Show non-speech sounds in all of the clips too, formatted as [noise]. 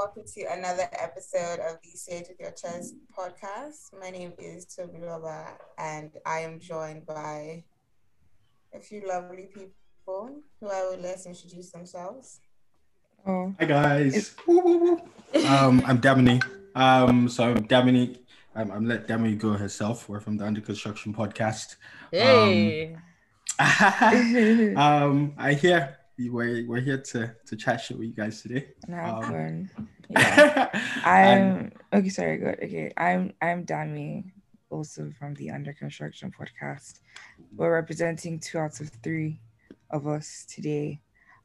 welcome to another episode of the Say It With Your Chest podcast. My name is Tobiloba, and I am joined by a few lovely people who I will let introduce themselves. Oh. Hi guys. um, I'm Damini. Um, so I'm Damini. I'm, I'm let Damini go herself. We're from the Under Construction podcast. Hey. Um, [laughs] um I hear we're, we're here to to chat shit with you guys today. Have um. [laughs] Yeah. I'm okay. Sorry. Good. Okay. I'm I'm Dami, also from the Under Construction podcast. We're representing two out of three of us today,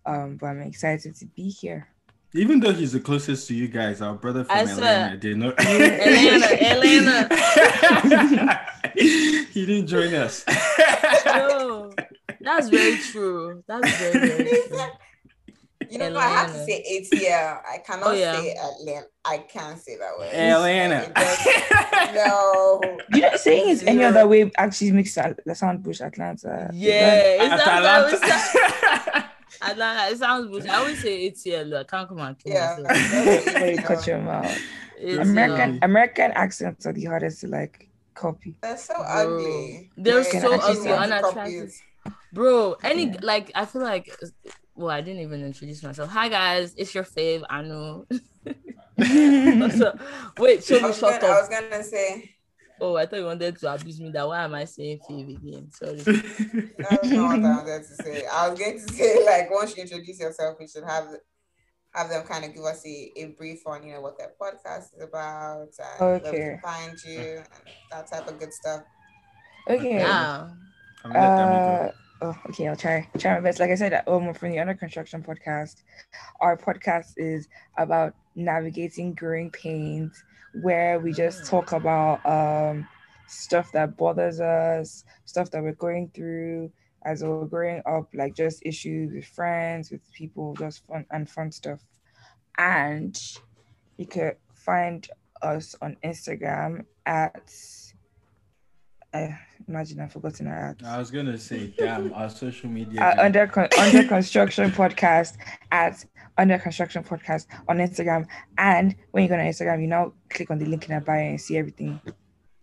um, but I'm excited to be here. Even though he's the closest to you guys, our brother from I Atlanta did not. Atlanta, Atlanta. he didn't join us. [laughs] no, that's very true. That's very, very true. You know, Atlanta. I have to say ATL. I cannot oh, yeah. say Atlanta. I can't say that word. Atlanta. no. You know, saying it any other way actually makes the sound push Atlanta. Yeah, it's Atlanta. Atlanta. It sounds bullshit. I always say ATL. I can't come and kill yeah. myself. cut your mouth. Uh, American American accents are the hardest to like copy. They're so ugly. They're so ugly, unattractive. Bro, any yeah. like I feel like well, I didn't even introduce myself. Hi guys, it's your fave, Anu. [laughs] so, wait, show me shut I was gonna say. Oh, I thought you wanted to abuse me. That why am I saying fave again? Sorry. That's not what I wanted to say. I was going to say like once you introduce yourself, we should have have them kind of give us a, a brief on you know what their podcast is about and okay. where we can find you and that type of good stuff. Okay. Yeah. Uh, oh, okay, I'll try try my best. Like I said, um, from the Under Construction podcast, our podcast is about navigating growing pains, where we just mm. talk about um stuff that bothers us, stuff that we're going through as we're growing up, like just issues with friends, with people, just fun and fun stuff. And you could find us on Instagram at uh, imagine I've forgotten our ads. I was gonna say, damn, our social media. Uh, under con- under construction podcast at under construction podcast on Instagram, and when you go on Instagram, you now click on the link in our bio and see everything.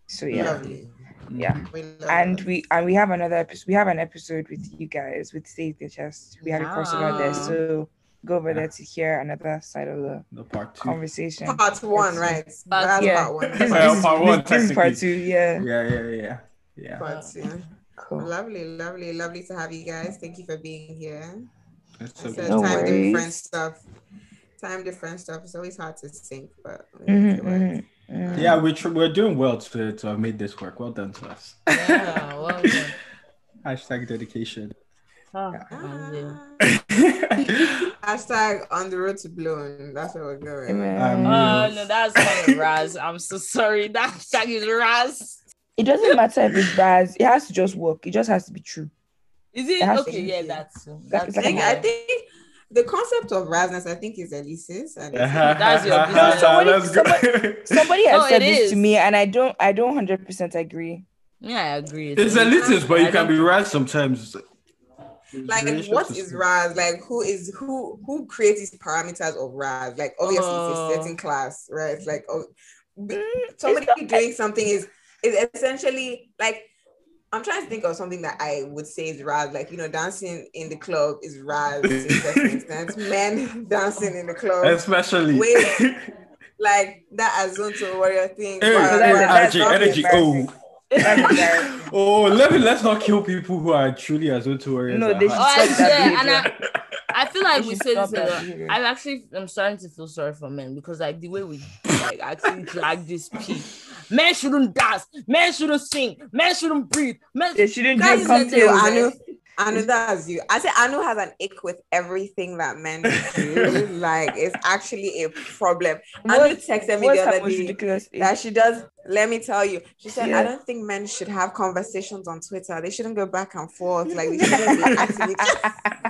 So yeah, Lovely. yeah, we and that. we and we have another episode. We have an episode with you guys with Save the Chest. We had yeah. a crossover there, so go over yeah. there to hear another side of the, the part two. conversation. Part one, right? Part, yeah. part one. This, this, part one. This is part two. Yeah. Yeah, yeah, yeah, yeah. Part two. Cool. Lovely, lovely, lovely to have you guys. Thank you for being here. That's so no time worries. different stuff. Time different stuff. It's always hard to sync, but mm-hmm, mm-hmm. Mm. Yeah, we're tr- we're doing well to, to have made this work. Well done to us. Yeah, well done. [laughs] Hashtag dedication. Oh, [laughs] Hashtag on the road to blown. That's where we're going. Um, oh no, that's kind of [laughs] Raz. I'm so sorry. [laughs] That hashtag is Raz. It doesn't matter if it's Raz. It has to just work. It just has to be true. Is it, it okay? Yeah, that's that's. Like, I think the concept of Razness, I think, is Elise's. And that's your business. somebody, somebody, somebody has no, said this is. to me, and I don't, I don't hundred percent agree. Yeah, I agree. It's Elise's, but you can be Raz sometimes like what is Raz? Like who is who who creates these parameters of Raz? Like obviously it's a uh. certain class, right? It's like oh, mm, somebody doing something is is essentially like I'm trying to think of something that I would say is Raz. Like you know, dancing in the club is Raz to instance. Men [laughs] dancing in the club, especially with [laughs] like that Azonto warrior thing. Hey, energy, energy. Oh [laughs] oh, let me let's not kill people who are truly as warriors. No, they should oh, stop that and I, I feel like we say this. I actually I'm starting to feel sorry for men because like the way we like actually drag this piece. Men shouldn't dance. Men shouldn't sing. Men shouldn't breathe. Men they shouldn't drink cocktails. Anu, that's you. I say Anu has an ick with everything that men [laughs] do. like it's actually a problem. What, Anu texted me the other day that she does. Let me tell you, she said, yeah. "I don't think men should have conversations on Twitter. They shouldn't go back and forth. Like they [laughs] shouldn't be actively." [laughs]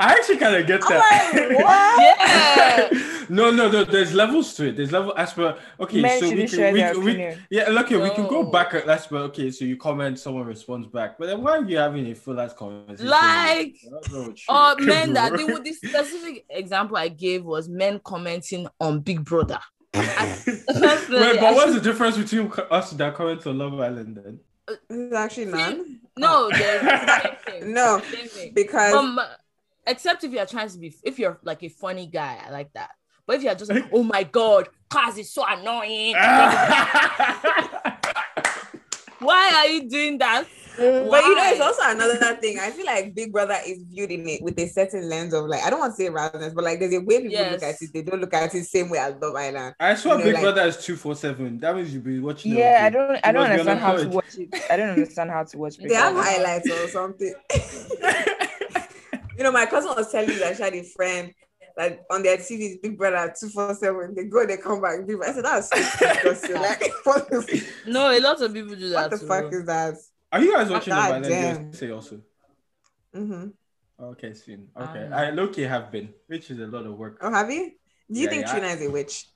I actually kind of get that. Like, [laughs] yeah. no, no, no. There's levels to it. There's level as per. Okay, Men so we shouldn't can, we, we, opinion. yeah, look, we can go back at that's per. Okay, so you comment, someone responds back, but then why are you having a full ass conversation? Like, oh, don't know what you- Or men that bro. they would. The specific example I gave was men commenting on Big Brother. I- Wait, but what's the difference between us that comment on Love Island then? There's actually none. No, there's the same thing. [laughs] No, Same thing. because Um, except if you're trying to be, if you're like a funny guy, I like that. But if you're just, like, [laughs] oh my god, cause is so annoying. [laughs] Why are you doing that? But you know, it's also another thing. I feel like Big Brother is viewed in it with a certain lens of like I don't want to say razness, but like there's a way people look at it. They don't look at it the same way as Love Island. I swear, You know, Big like- Brother is two four seven. That means you'll be watching. Yeah, I don't. I don't understand how to watch it. I don't understand how to watch. [laughs] Big They have Brother. highlights or something. You know, my cousin was telling me that she had a friend that on their TV is Big Brother two four seven. They go, they come back. Big Brother. I said that's so disgusting. [laughs] Like [laughs] what No, a lot of people do that. what the too. fuck is that? Are you guys watching Love God Island? damn. Say also. Mm-hmm. Okay, soon. Okay, Um, I low-key have been, which is a lot of work. Oh, have you? Do you Yeah, think yeah. Trina is a witch?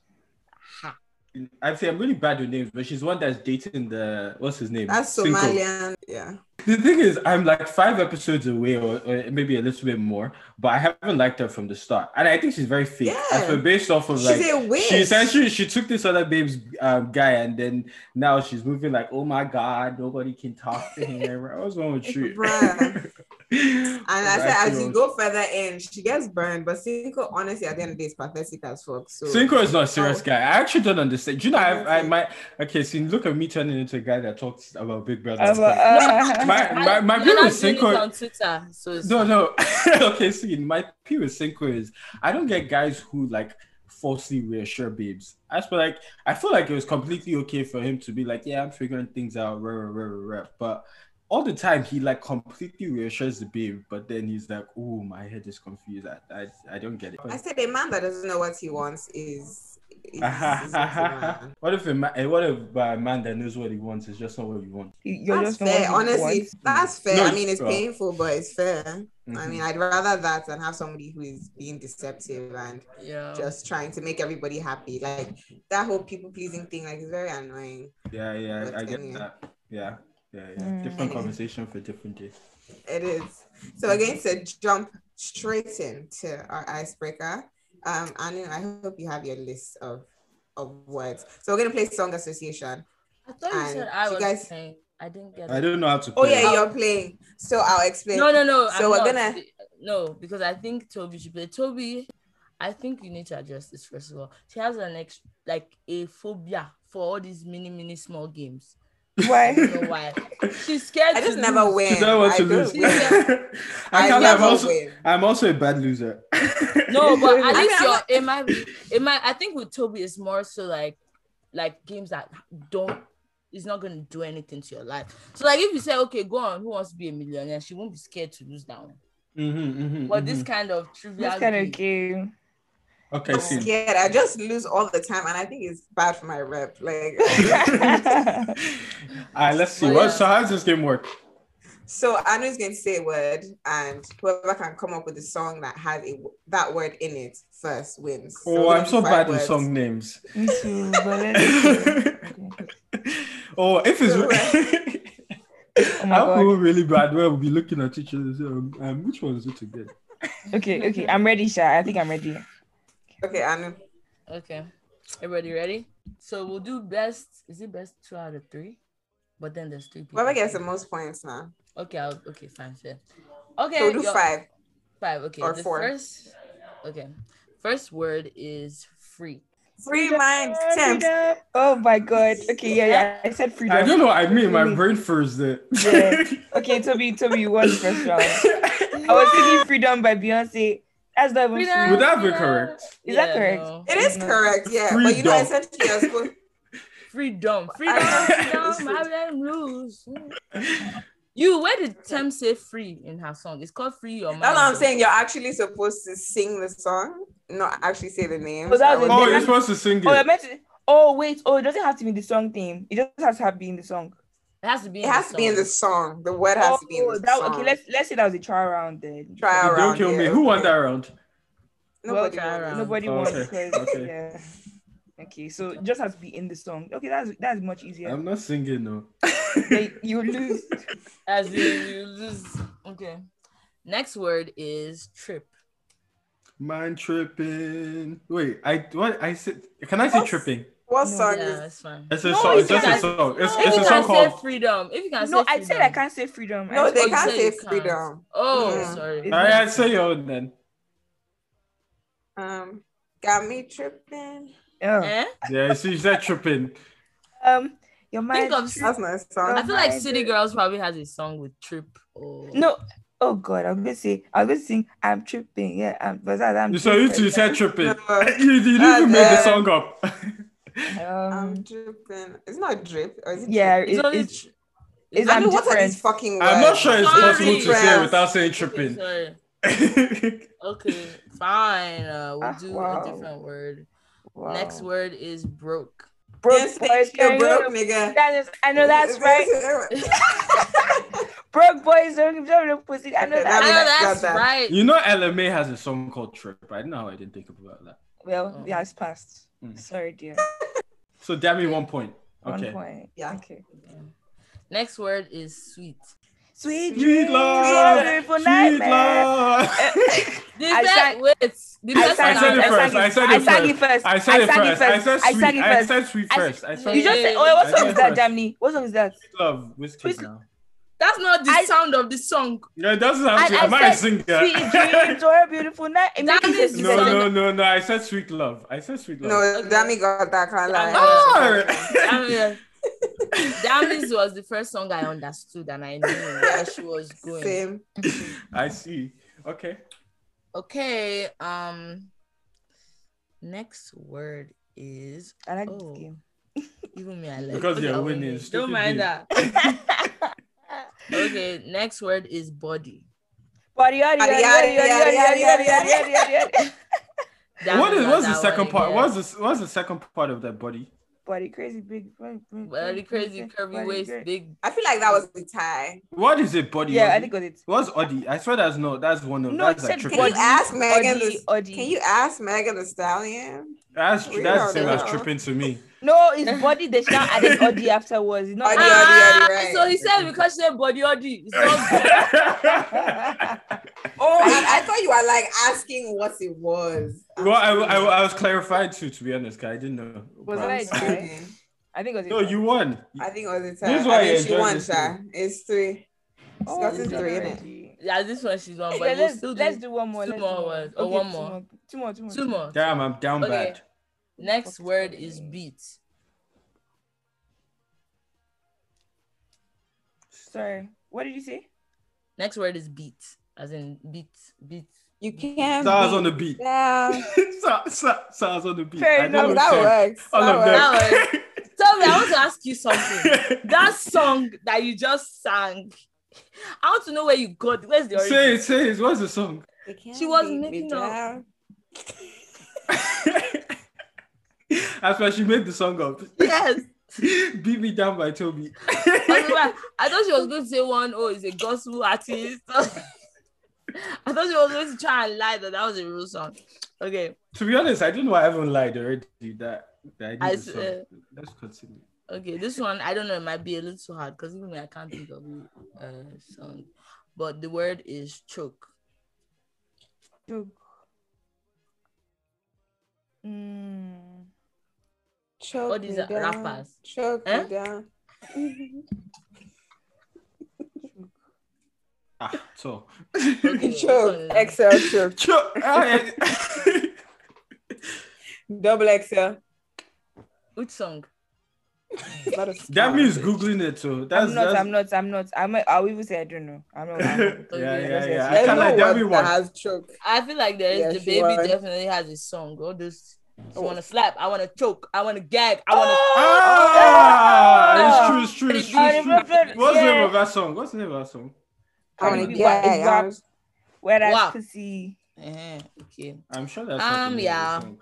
I say I'm really bad with names, but she's one that's dating the what's his name? That's Cinco. Somalian. Yeah. The thing is, I'm like five episodes away, or, or maybe a little bit more, but I haven't liked her from the start, and I think she's very fake. Yeah. As for based off of She's like, a witch. she essentially she took this other babe's um, guy, and then now she's moving like, oh my god, nobody can talk to him. I was wrong with you. [laughs] Bruh. and And I said, as you go further in, she gets burned. But Cinco, honestly, at the end of the day, is pathetic as fuck. So Cinco is not a serious Oh. guy. I actually don't understand. Do you know, I, I Exactly. might okay. See, look at me turning into a guy that talks about Big Brother. Uh, uh, [laughs] my my my You're view with Cinco. on Twitter, so No, no. [laughs] okay, see, my view with Cinco is I don't get guys who like falsely reassure babes. I feel like I feel like it was completely okay for him to be like, yeah, I'm figuring things out, rah, rah, rah, rah, rah. but all the time he like completely reassures the babe, but then he's like, oh, my head is confused. I I, I don't get it. I said, a man that doesn't know what he wants is. is, is not a man. [laughs] what if a man, eh, what if a man that knows what he wants is just not what he wants? You're That's just fair. Honestly, want. that's fair. No, I mean, it's well. painful, but it's fair. I Mhm. mean, I'd rather that than have somebody who is being deceptive and yeah. just trying to make everybody happy. Like that whole people pleasing thing, like, is very annoying. yeah, yeah, But I get anyway. that. Yeah, yeah, yeah. Mm. Different conversation for different days. It is. So we're going to jump straight into our icebreaker. Um, Anu, I hope you have your list of of words. So we're gonna play song association. I thought you said I you was guys- playing. I didn't get I it. don't know how to. Oh yeah, you're playing. So I'll explain. No, no, no. So I'm we're not. gonna- No, because I think Toby should play. Toby, I think you need to address this first of all. She has an ex like a phobia for all these mini, mini small games. I Why? why. She's scared. I just to never lose. win. Because I want I to don't lose. win. [laughs] I I can't. I'm also. win. I'm also a bad loser. No, [laughs] but at I least mean, you're I'm it might be it might I think with Toby it's more so like like games that don't it's not gonna do anything to your life. So like if you say, okay, go on, who wants to be a millionaire? She won't be scared to lose that one. Mhm, mhm, But this mhm. kind of trivial This kind of game, game. Okay, I'm see. scared. I just lose all the time, and I think it's bad for my rep. Like, [laughs] [laughs] All right, let's see. But What? So how does this game work? so Anu's going to say a word, and whoever can come up with a song that has a that word in it first wins. So Oh, I'm so do five bad with words. song names. Me [laughs] too. Oh, if So, it's. Oh my I'll God. really bad. Where we'll be looking at each other. and say, Um, um, which one is it again? okay, okay. I'm ready, Sha. I think I'm ready. Okay, Anu. Okay. Everybody ready? So we'll do best. Is it best two out of three? But then there's three people. Whoever gets the most points now. Okay, I'll, okay, fine, fair. Okay, So we'll do your- five. Five. Okay. or the four. First, okay. First word is free. Free mind, Tems. Freedom. Oh my God. Okay, yeah, yeah. I said freedom. I don't know. what I mean, my brain froze there. Yeah. [laughs] Okay, Toby, Toby, you won the first round. [laughs] I was thinking freedom by Beyonce. That's not even Freedom. Would that be correct? Is that correct? no. It is No. correct, yeah. But you know, [laughs] Freedom. essentially, you're supposed. Freedom, freedom, I- freedom, I let him loose. You, where did Tem say free in her song? It's called Free Your Mind. That's what I'm saying. You're actually supposed to sing the song, not actually say the name. Oh, that was Oh, you're supposed to sing Oh, I it. meant to. Oh, wait. Oh, it doesn't have to be the song theme. It just has to have been the song. It has to be. It has to be in oh, the song. The word has oh, to be in the that, song. Okay, let's let's say that was a trial round then. Trial round. Don't kill yeah, me. Who won that round? Nobody won. Nobody oh, won okay. okay. yeah. Okay, [laughs] so it just has to be in the song. Okay, that's that's much easier. I'm not singing no. [laughs] you lose. [laughs] As in you lose. Okay. Next word is trip. Mind tripping. Wait, I what I said? Can I say What's, tripping? What no, song? Yeah, it's fine. It's a no, song. It's just a song. It's, no, it's a song called freedom. If you can no, say I said I can't say freedom. No, they can't say freedom. Oh, yeah. sorry. All right, say your own then. Um, got me tripping. Oh. Eh? Yeah, she said tripping. Um, your mind. Think of, that's nice song. I feel like City Girls probably has a song with trip. Or... No, Oh God, I'm gonna say, I'm gonna sing, I'm tripping. Yeah, I'm, but I'm. So you two said tripping. No, [laughs] you, you didn't even make the song up. [laughs] um, I'm dripping. It's not drip, or is it? Yeah, it's. it's, it's, I mean, what are these fucking words? I'm not sure it's Sorry. possible to say without saying tripping. Okay, [laughs] okay fine. Uh, we'll ah, do wow. a different word. Wow. Next word is broke. Broke yes, boys, you broke, nigga. That is, I know that's right. [laughs] broke boys don't give them pussy. I know that. I know that's that. right. You know, Ella Mai has a song called Trip. I don't know how I didn't think about that. Well, oh. yeah, it's past. Mm. Sorry, dear. So, damn me one point. Okay. One point. Yeah. Okay. Next word is sweet. Sweet, sweet love, beautiful sweet love. Did that wait? Did I, sang, I said it first. I said it first. I sang it first. I said sweet. I said sweet first. I said You just said. Oh, what song is that, Damni? What song is that? Sweet love. Whiskey now. That's not the I, sound of the song. Yeah, it doesn't have to. I, Am I, I a singer? Sweet dreams [laughs] or a beautiful night. no, no, no, no. I said sweet love. I said sweet love. No, okay. Dammi got that kind of. Oh! [laughs] Dammi's was the first song I understood and I knew where she was going. Same. [laughs] I see. Okay. Okay. Um. Next word is. I like oh, this game. Even me, I like. Because you're winning. Don't mind that. Okay, next word is body. Body, body, body, body, body, body, body, body. What is what's the second part? What's the what's the second part of that body? Body crazy big, body, body crazy curvy waist, big. I feel like that was the tie. What is it, body? Yeah, I think it. What's Oddy? I swear that's no, that's one of no. That's like can you ask Megan? Can you ask Megan Thee Stallion? That's that's the same as tripping to me no, it's body. They shout added Odi afterwards. It's not Odi, Odi, Odi, right. So he said because she said body Odi. [laughs] oh, I, I, thought you were like asking what it was. Well, I, I, I was clarified too, to be honest, guy. I didn't know. Was that okay. I think it was. No, you won. I think it was a time. This is why I mean, she won, Sha. It's three. Oh, it's three, isn't it? Yeah, this one she's on. But yeah, let's, do, let's do one more. Two more words. Or one more. Two more. Two more. Two more. Damn, I'm down okay. bad. Next word is beat. Sorry. What did you say? Next word is beat, as in beat, beat. You can't. Stars on the beat. Yeah. [laughs] Stars on the beat. Fair enough. That works. All that, works. [laughs] that works. Tell me, I want to ask you something. [laughs] that song that you just sang, I want to know where you got. Where's the origin? Say it. Say it. What's the song? She was making up. [laughs] That's why she made the song up. Yes. [laughs] Beat me down by Toby. [laughs] I, thought she was going to say one, oh, he's a gospel artist. I thought she was going to try and lie that that was a real song. Okay. To be honest, I didn't know I haven't lied already. That, that I, I uh, Let's continue. Okay, this one I don't know. It might be a little too hard because even me I can't think of a uh, song. But the word is choke. Choke. Mm. Choke All these down. rappers. Choke eh? me down. ah, so. [laughs] Okay, choke. Excel choke. [laughs] Choke. Ah, Double Excel. Which song? [laughs] that means googling it too. That's, I'm not. that's... I'm not. I'm not. I'm. I'll even say I don't know. I'm not. I'm not. yeah, yeah, yeah. I kind like that one. Has choke. I feel like there is yeah, DaBaby was. definitely has a song. All those I want to slap. I want to choke. I want to gag. I want to. Ah, it's true. It's true. It's true. It's true. What's the name of that song? What's the name of that song? I want to gag. Where that pussy. Uh-huh. Okay. I'm sure that's um yeah. Song,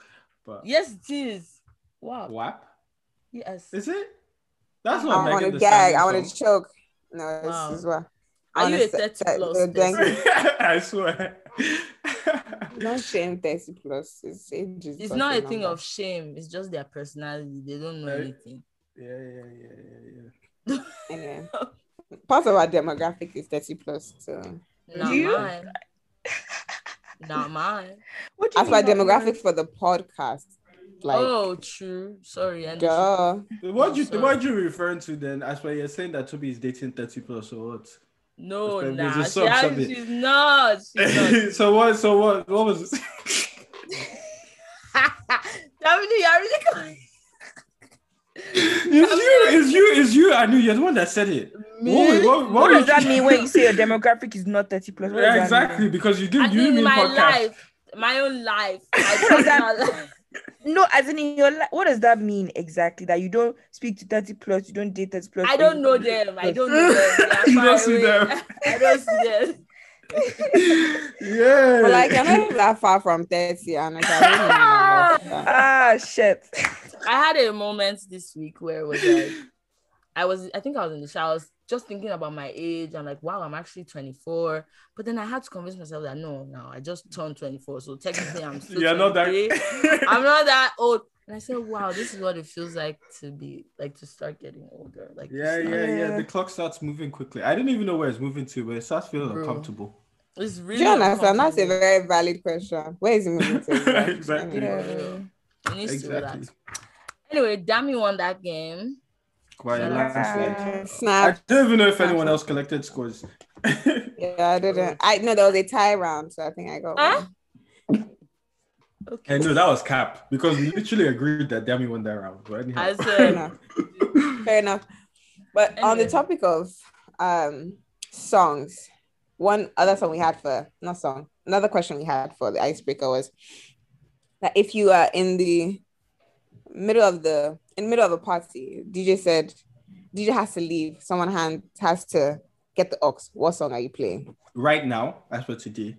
but yes, it is. Wow. WAP. Yes. Is it? That's not I want to gag. I want to choke. No, this Wow. is what. Are you a Honest- 30 the person? dang- I swear. [laughs] Don't shame 30 plus. It's, age It's not a number. thing of shame. It's just their personality. They don't know Right. anything. yeah, yeah, yeah, yeah, yeah. [laughs] Anyway, part of our demographic is 30 plus. So Not you? mine. Not mine. What do you that's my demographic mine? for the podcast. Like, oh, true. Sorry. I duh. What you Sorry. what you referring to then? As per you're saying that Toby is dating 30 plus or what? No, nah. She has, she's not. She's not. [laughs] so what so what what was Davide, [laughs] [laughs] you're really going. it's you, it's you, it's you. I knew you're the one that said it. Me? What, what, What does that you- mean when you say your demographic is not 30 plus? What Yeah, exactly, because you I did you mean, mean my podcast. life, my own life, my What does that- personal life. No, as in, in your li- what does that mean exactly? That you don't speak to 30 plus, you don't date 30 plus. I don't know them. I don't know them. You don't see them. [laughs] I don't see them. yeah. But like, you're not that far from 30. And like, I don't know. [laughs] Ah, shit. I had a moment this week where it was like, I was, I think I was in the shower, just thinking about my age. I'm like, wow, I'm actually 24. But then I had to convince myself that no, no, I just turned 24. So technically, I'm [laughs] still You're not that [laughs] I'm not that old. And I said, wow, this is what it feels like to be like to start getting older. Like, Yeah, start- yeah, yeah. Yeah. The clock starts moving quickly. I didn't even know where it's moving to, but it starts feeling Bro. uncomfortable. It's Do really you understand? That's a very valid question. Where is it moving to? [laughs] Exactly. Anyway. Yeah. It needs to Exactly. relax. Anyway, Dami won that game. Quite Yeah. relaxed. Uh, I don't even know if anyone else collected scores. [laughs] Yeah, I didn't. I know there was a tie round, so I think I got Huh? one. Okay. I know that was cap because we literally agreed that Demi won that round. But anyhow. I Fair enough. Fair enough. But on the topic of um songs, one other song we had for not song, another question we had for the icebreaker was that if you are in the middle of the in the middle of a party, DJ said DJ has to leave, someone hand has to get the ox. What song are you playing? right now, as for today.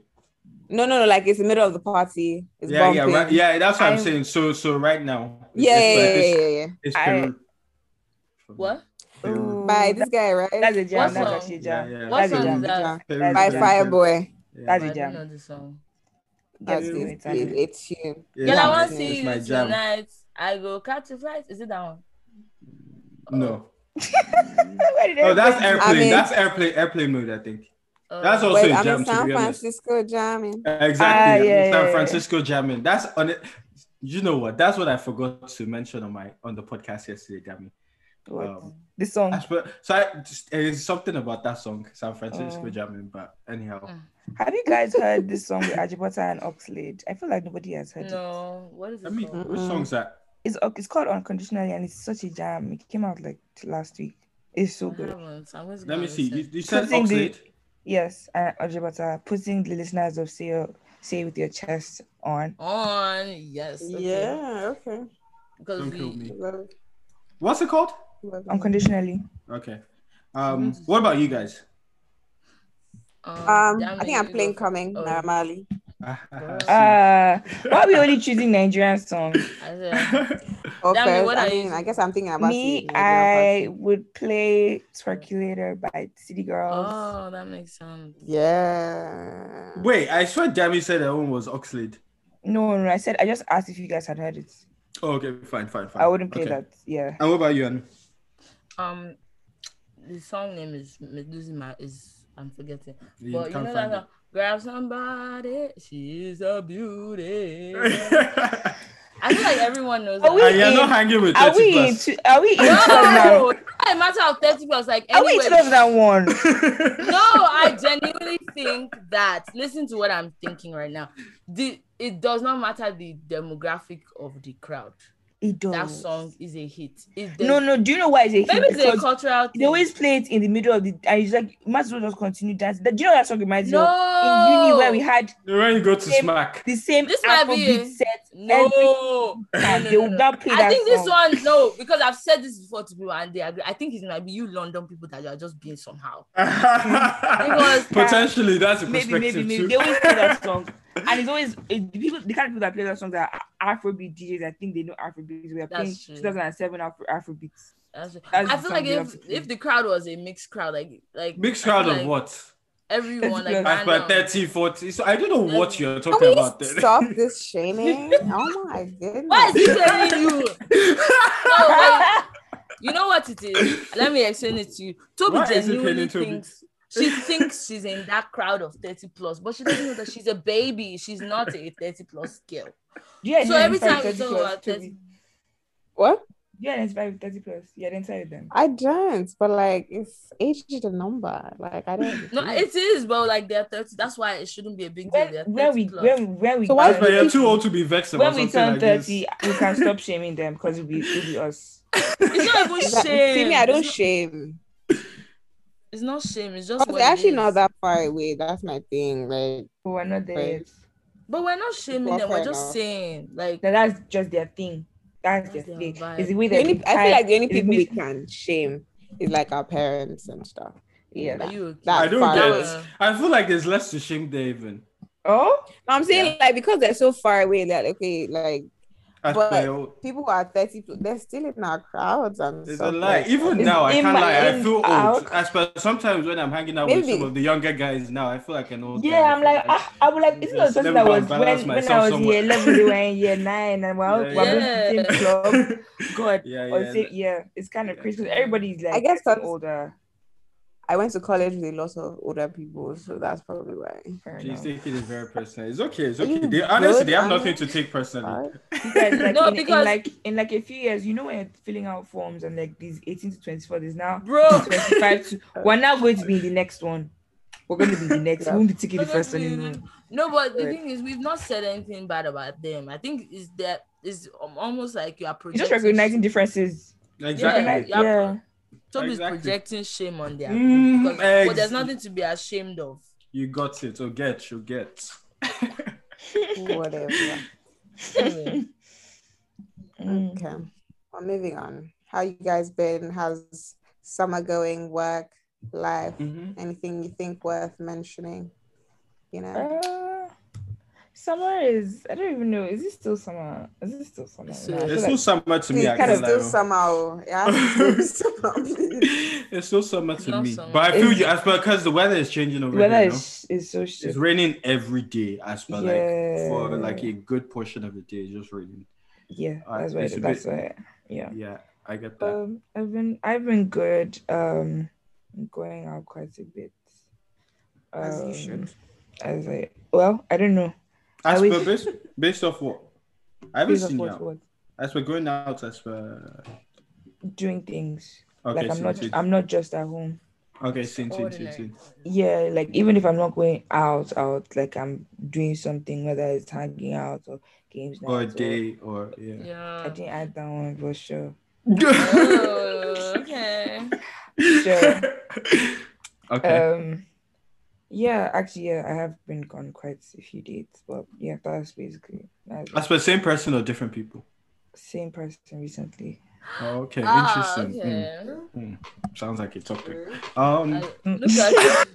No, no, no, like it's the middle of the party. It's yeah, yeah, right, yeah. That's what I'm I- saying. So, so right now. Yeah, it's yeah, like yeah, yeah, yeah, It's I- Peru. what? Ooh, By this guy, right? That's a jam. What That's song? actually a jam. Yeah, yeah. What That's a song jam. is that? Peru, By Peru, Fireboy. Yeah. That's a don't jam. know the song. That's to it. it, It's, it's you. Yeah, Girl, I want to see you tonight. I go catch a flight. Is it that one? No. Oh, [laughs] that's everybody- airplane. mean- that's airplane. Airplane mode. I think. Uh, That's also Wait, a I'm jam. in To San be. Francisco jamming. Exactly. Ah, yeah, San yeah, yeah. Francisco jamming. That's on it. You know what? That's what I forgot to mention on my on the podcast yesterday, Dami. What? Um, the song. I swear- so I just, there's something about that song, San Francisco Oh. jamming. But anyhow, Mm. Have you guys heard this song with Ajibota and Oxlade? I feel like nobody has heard it. No, what is it I mean, called? which song's that? It's it's called Unconditionally and it's such a jam. It came out like last week. It's so good. haven't. I'm going to Let me see. You, listen. you said Putting the- Yes, and Ajibota putting the listeners of Say Say with your chest on. On, yes. Okay. Yeah, okay. Because Don't we, kill me. What's it called? Unconditionally. Okay. Um, what about you guys? um, Um, I think I'm you playing go coming Oh. normally. Ah, Uh why are we only choosing Nigerian songs? [laughs] okay, I said, Damn what I mean, I guess I'm thinking about Me, the Nigerian I would play Twerkulator by City Girls. oh, that makes sense. Yeah. Wait, I swear Jamie said that one was Oxlade. No, no, I said I just asked if you guys had heard it. Oh, okay, fine, fine, fine. I wouldn't play Okay. that. Yeah. And what about you, Anu? Um, the song name is losing my is I'm forgetting. You but you can't know find that song, grab somebody, she's a beauty. [laughs] I feel like everyone knows Are that. we and you're in- not hanging with Are 30 we plus. into are we in 12 now? no, it's not matter of 30 plus. Like, Are we in anyway, 2001? [laughs] no, I genuinely think that. Listen to what I'm thinking right now. The it does not matter the demographic of the crowd. It does. That song is a hit. It, No, no. Do you know why it's a hit? maybe it's a Because cultural. they always play it in the middle of the. And it's like might as well just continue dancing. Do you know that song reminds me no of in uni where we had when you go to Same- smack. the same This might be Afrobeat a- set. no. every [laughs] no, no, They no, would no. not play I that think this song. one no because I've said this before to people and they agree. I think it might be you London people that you are just being somehow. [laughs] because Potentially, that's a Maybe, maybe, maybe too. they always play that song. [laughs] and it's always it, people the kind of people that play those songs are Afrobeat DJs. I think they know Afrobeat. We are playing true. 2007 Afro Afrobeats. That's- That's I the feel like if if the crowd was a mixed crowd, like like Mixed I feel crowd of like what? Everyone like As As random. 30, 40. So I don't know what you're Can talking we about then. stop [laughs] this shaming? Oh my goodness. Why is he telling you? No, like, you know what it is? Let me explain it to you. Toby Why is he genuinely telling Toby? thinks she thinks she's in that crowd of 30 plus, but she doesn't know that she's a baby. She's not a 30 plus girl. Yeah, So every time we talk about 30, Toby. What? Yeah, it's by 30 plus. Yeah, then tell them. I don't, but like it's age is a number. Like I don't. no, it is, but like they're 30. That's why it shouldn't be a big deal. When, They're when 30 we plus. when, when we So why As per you're too old to be vexed when about we turn like 30, this. we can stop shaming them because it'll be, it'll be us. it's not even That- shame. See me, I don't It's not- shame. It's not shame. It's just Because what they're actually not that far away. That's my thing. Like But we're not there Right. yet. But we're not shaming Well, them. We're just enough. saying, like, Now that's just their thing. That's, That's their their thing. vibe. It's the way the only, I feel like the only people we can shame is like our parents and stuff. Yeah. are that, you okay? that I don't far get away. I feel like there's less to shame there even. Oh, I'm saying Yeah. like because they're so far away that okay, like As But- per people who are 30, they're still in our crowds and It's a lie. like Even that. now, I in can't my- lie. I feel old. As per sometimes when I'm hanging out with some of the younger guys now, I feel like an old. yeah. guy. I I'm like, I was like, isn't that Just something let that me was when, when I was somewhere. year 11, they were [laughs] in year 9 and we're, out, Yeah, we're yeah. in the same club. [laughs] God. yeah, Or yeah. say, yeah, it's kind of Yeah. crazy everybody's like I guess getting that's- older. I went to college with a lot of older people, so that's probably why. Fair She's taking it very personal. It's okay. It's okay. They, honestly, they have nothing to take personally. Right? [laughs] You guys, like, No, in, because- in like in like a few years, you know, when you're filling out forms and like these 18 to 24, there's now Bro, [laughs] 25 to we're now going to be in the next one. We're going to be the [laughs] next. Yeah. We won't be taking the We're first one anymore. no, but the Right. thing is, we've not said anything bad about them. I think is that is um, almost like you are You're just recognizing differences. Exactly. Recognize- yeah. yeah. Toby's Exactly. projecting shame on them. Mm, because, but ex- there's nothing to be ashamed of. You got it. Or get. You get. Whatever. Anyway. Okay. Well, moving on. How you guys been? How's summer going? Work, life? Mhm. Anything you think worth mentioning? You know. Uh, summer is I don't even know. Is it still summer? Is it still summer? It's No, I still- It's like- still summer to me. It's kind of still lie. somehow. Yeah, it's still [laughs] summer, it's still summer to Not me. summer. But I feel It's- you as per because the weather is changing over the weather here. no? is, is so It's raining every day as per like for like a good portion of the day. It's just raining. Yeah, Uh, that's why. it's That's bit- why. Yeah. Yeah, I get that. Um, I've been I've been good. Um, going out quite a bit. As you Um, should. As I well, I don't know. As I per [laughs] wish- based, based off what? I haven't Based off seen you what, out. what As per going out, as per doing things. okay, like I'm seen, not seen. I'm not just at home. okay, seen, seen, seen, Ordinary. seen. Yeah, like even if I'm not going out, out like I'm doing something, whether it's hanging out or games Or a day, or I yeah. yeah. didn't add that one for sure. Oh, [laughs] okay. Sure. [laughs] okay. Um, yeah, actually, yeah, I have been on quite a few dates, but yeah, that's basically that's as per same person or different people. same person recently. Oh, okay, Ah, interesting. Mm, okay. mm. Sounds like a topic. Um, I- [laughs] look at.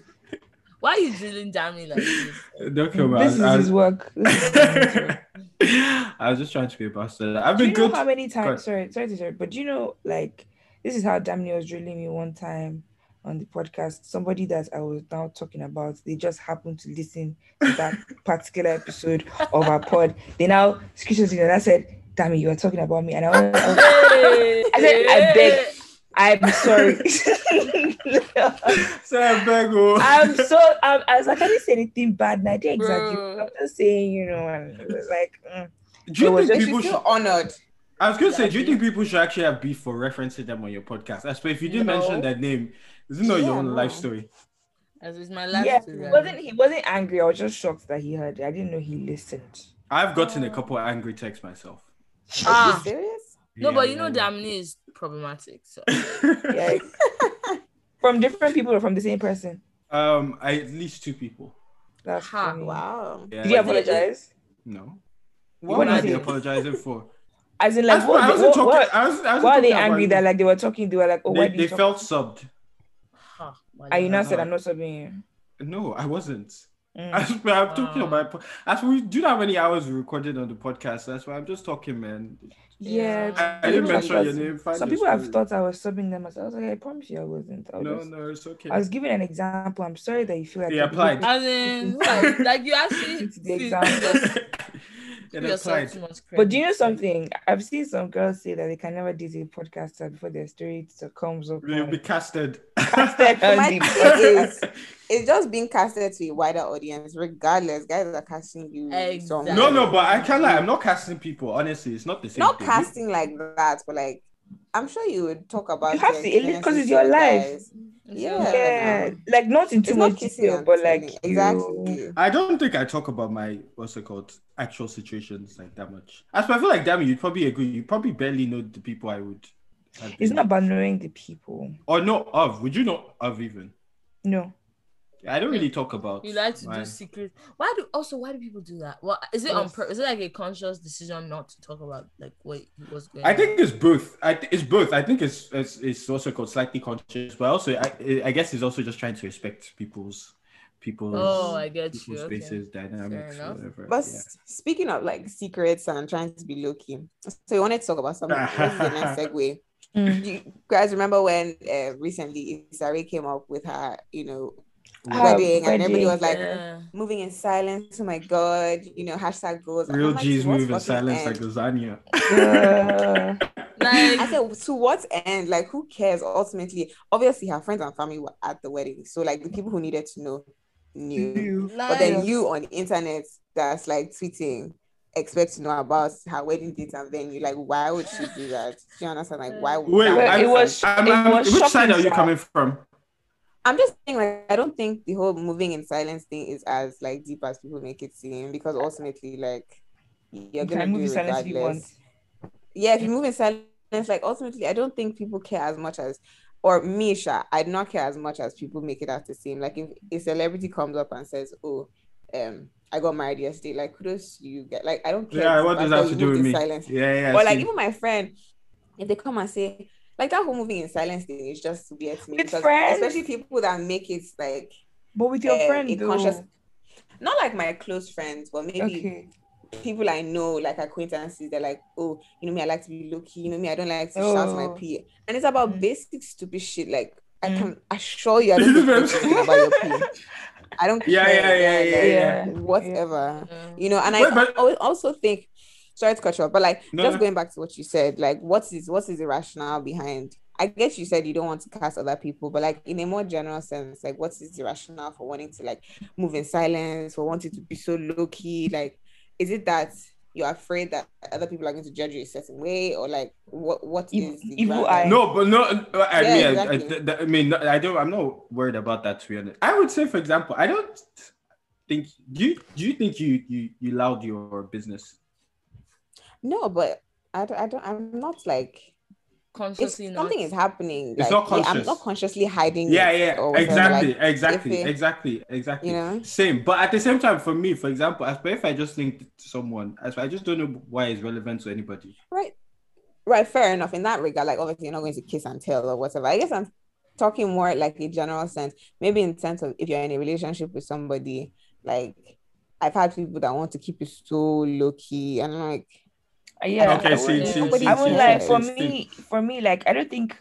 Why are you drilling down me like this? [laughs] don't kill me. This is I, his work. This is his work. I, [laughs] I was just trying to be a bastard. I've Do been you know good. how many times? Sorry, sorry to interrupt, but do you know, like, this is how Damni was drilling me one time on the podcast. Somebody that I was now talking about, they just happened to listen to that [laughs] particular episode of our pod. They now screenshot it and I said, Damn you were talking about me. And I, was, I, was- I said, I beg. I'm [laughs] sorry. [laughs] I beg, oh. I'm so I'm, I was like, I didn't say anything bad, and I didn't exaggerate. Bro. I'm just saying, you know, and it was like, mm. Do you think people should? honored. I was gonna say, do you think people should actually have beef for referencing them on your podcast? I suppose if you didn't No. mention that name, is it not your Yeah, own no. life story? As is my last yeah, story. he wasn't he wasn't angry. I was just shocked that he heard it. I didn't know he listened. I've gotten a couple of angry texts myself. Are Ah. you serious? No, Yeah, but you know, yeah. Damni is problematic. So [laughs] Yeah, from different people or from the same person. um, I, at least two people. That's Ha, funny. Wow. Yeah. Did you apologize? No. What What am I did you- apologizing for? As in, I like, was- I what, what, talking. what, I was, I wasn't why are they angry that like they were talking? They were like, oh, why they, do they you talk? felt subbed? Ha, why you not now I- said, I'm not subbing you. No, I wasn't. Mm. As I'm talking about, as we do not have any hours recorded on the podcast, that's why I'm just talking, man. Yeah, I, I didn't mention your name. Some people have thought I was subbing them. I was like, I promise you, I wasn't. I no, just, no, it's okay. I was giving an example. I'm sorry that you feel like he applied. As in, [laughs] like, like you actually [laughs] the example. [laughs] But do you know something? I've seen some girls say that they can never date a podcaster before their story comes up. They'll be casted. Casted it's, [laughs] it's just being casted to a wider audience, regardless. Guys are casting you. Exactly. No, no, but I can't lie. I'm not casting people. Honestly, it's not the same. Not thing. casting like that, but like I'm sure you would talk about. You have to because it's your life. Guys. Yeah, yeah. like not in too much detail, but like exactly. You... I don't think I talk about my what's it called actual situations like that much. As I feel like damn, you'd probably agree. You probably barely know the people I would. It's not about knowing the people. Or no of. Would you know of even? No. I don't really talk about. You like to my... do secret. Why do also? Why do people do that? Well, is it yes. on purpose? Is it like a conscious decision not to talk about like what was going? I think it's both. I th- it's both. I think it's, it's it's also called slightly conscious, but also I I guess it's also just trying to respect people's people's oh I get people's you spaces okay. dynamics whatever. But yeah. speaking of like secrets and trying to be low key, so you wanted to talk about something. This is the next [laughs] segue. Mm. You guys remember when uh, recently Issa Rae came up with her, you know, wedding, and everybody was like yeah. moving in silence. Oh my god, you know, hashtag goals. Real like, G's move in silence end? like lasagna. like, [laughs] I said, to what end? Like, who cares? Ultimately, obviously, her friends and family were at the wedding, so like the people who needed to know knew. Like, but then you on the internet that's like tweeting expect to know about her wedding date and venue. Like, why would she do that? Do you understand? Like, why would wait? it was, it was which side are you coming from? I'm just saying, like, I don't think the whole moving in silence thing is as like deep as people make it seem because ultimately, like, you're gonna move in silence if you want. Yeah, if you move in silence, like ultimately, I don't think people care as much as, or Misha, I do not care as much as people make it out to seem. Like, if a celebrity comes up and says, "Oh, um, I got married yesterday," like, kudos you get. Like, I don't care. Yeah, what does that have to do with me? Silence. Yeah, yeah. Or like even my friend, if they come and say, like that whole moving in silence thing is just weird to me. With because friends? especially people that make it like but with your uh, friend conscious not like my close friends, but maybe okay. people I know, like acquaintances, they're like, oh, you know me, I like to be low key, you know me, I don't like to oh. shout my oh. pee. And it's about mm. basic stupid shit. Like I mm. can assure you I don't [laughs] know about your pee. [laughs] I don't yeah, care. Yeah, yeah, yeah, yeah, yeah. Whatever. Yeah. You know, and Wait, I, but... Also think sorry to cut you off, but like no. just going back to what you said, like what is what is the rationale behind? I guess you said you don't want to cast other people, but like in a more general sense, like what is the rationale for wanting to like move in silence, for wanting to be so low key? Like, is it that you're afraid that other people are going to judge you a certain way, or like what what is the evil eye? No, but no. Uh, I yeah, mean, exactly. I, I, I, mean, I don't. I'm not worried about that. To be honest, I would say, for example, I don't think. Do you do you think you you you allowed your business no, but I don't, I don't I'm not like consciously if something is happening. It's like, not conscious. Yeah, I'm not consciously hiding. Yeah, yeah, exactly, like, exactly, it, exactly, exactly. You know, same. But at the same time, for me, for example, as if I just linked to someone, as I just don't know why it's relevant to anybody. Right, right. Fair enough. In that regard, like obviously you're not going to kiss and tell or whatever. I guess I'm talking more like a general sense. Maybe in sense of if you're in a relationship with somebody, like I've had people that want to keep you so low key, and like yeah. Okay. See, see, see, I would like for me, for me, like I don't think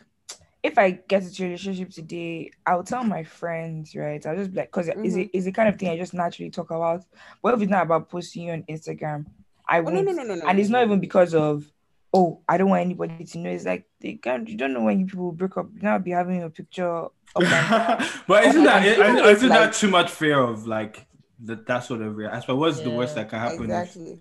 if I get into a relationship today, I'll tell my friends, right? I'll just be like, because mm-hmm. is it is the kind of thing I just naturally talk about. But if it's not about posting you on Instagram, I won't. Oh, no, no, no, no, and it's not even because of oh, I don't want anybody to know. It's like they can't. You don't know when people break up. You now be having a picture. [laughs] but isn't that isn't like, that too much fear of like that that sort of reaction? I suppose what's yeah, the worst that can happen? Exactly. If,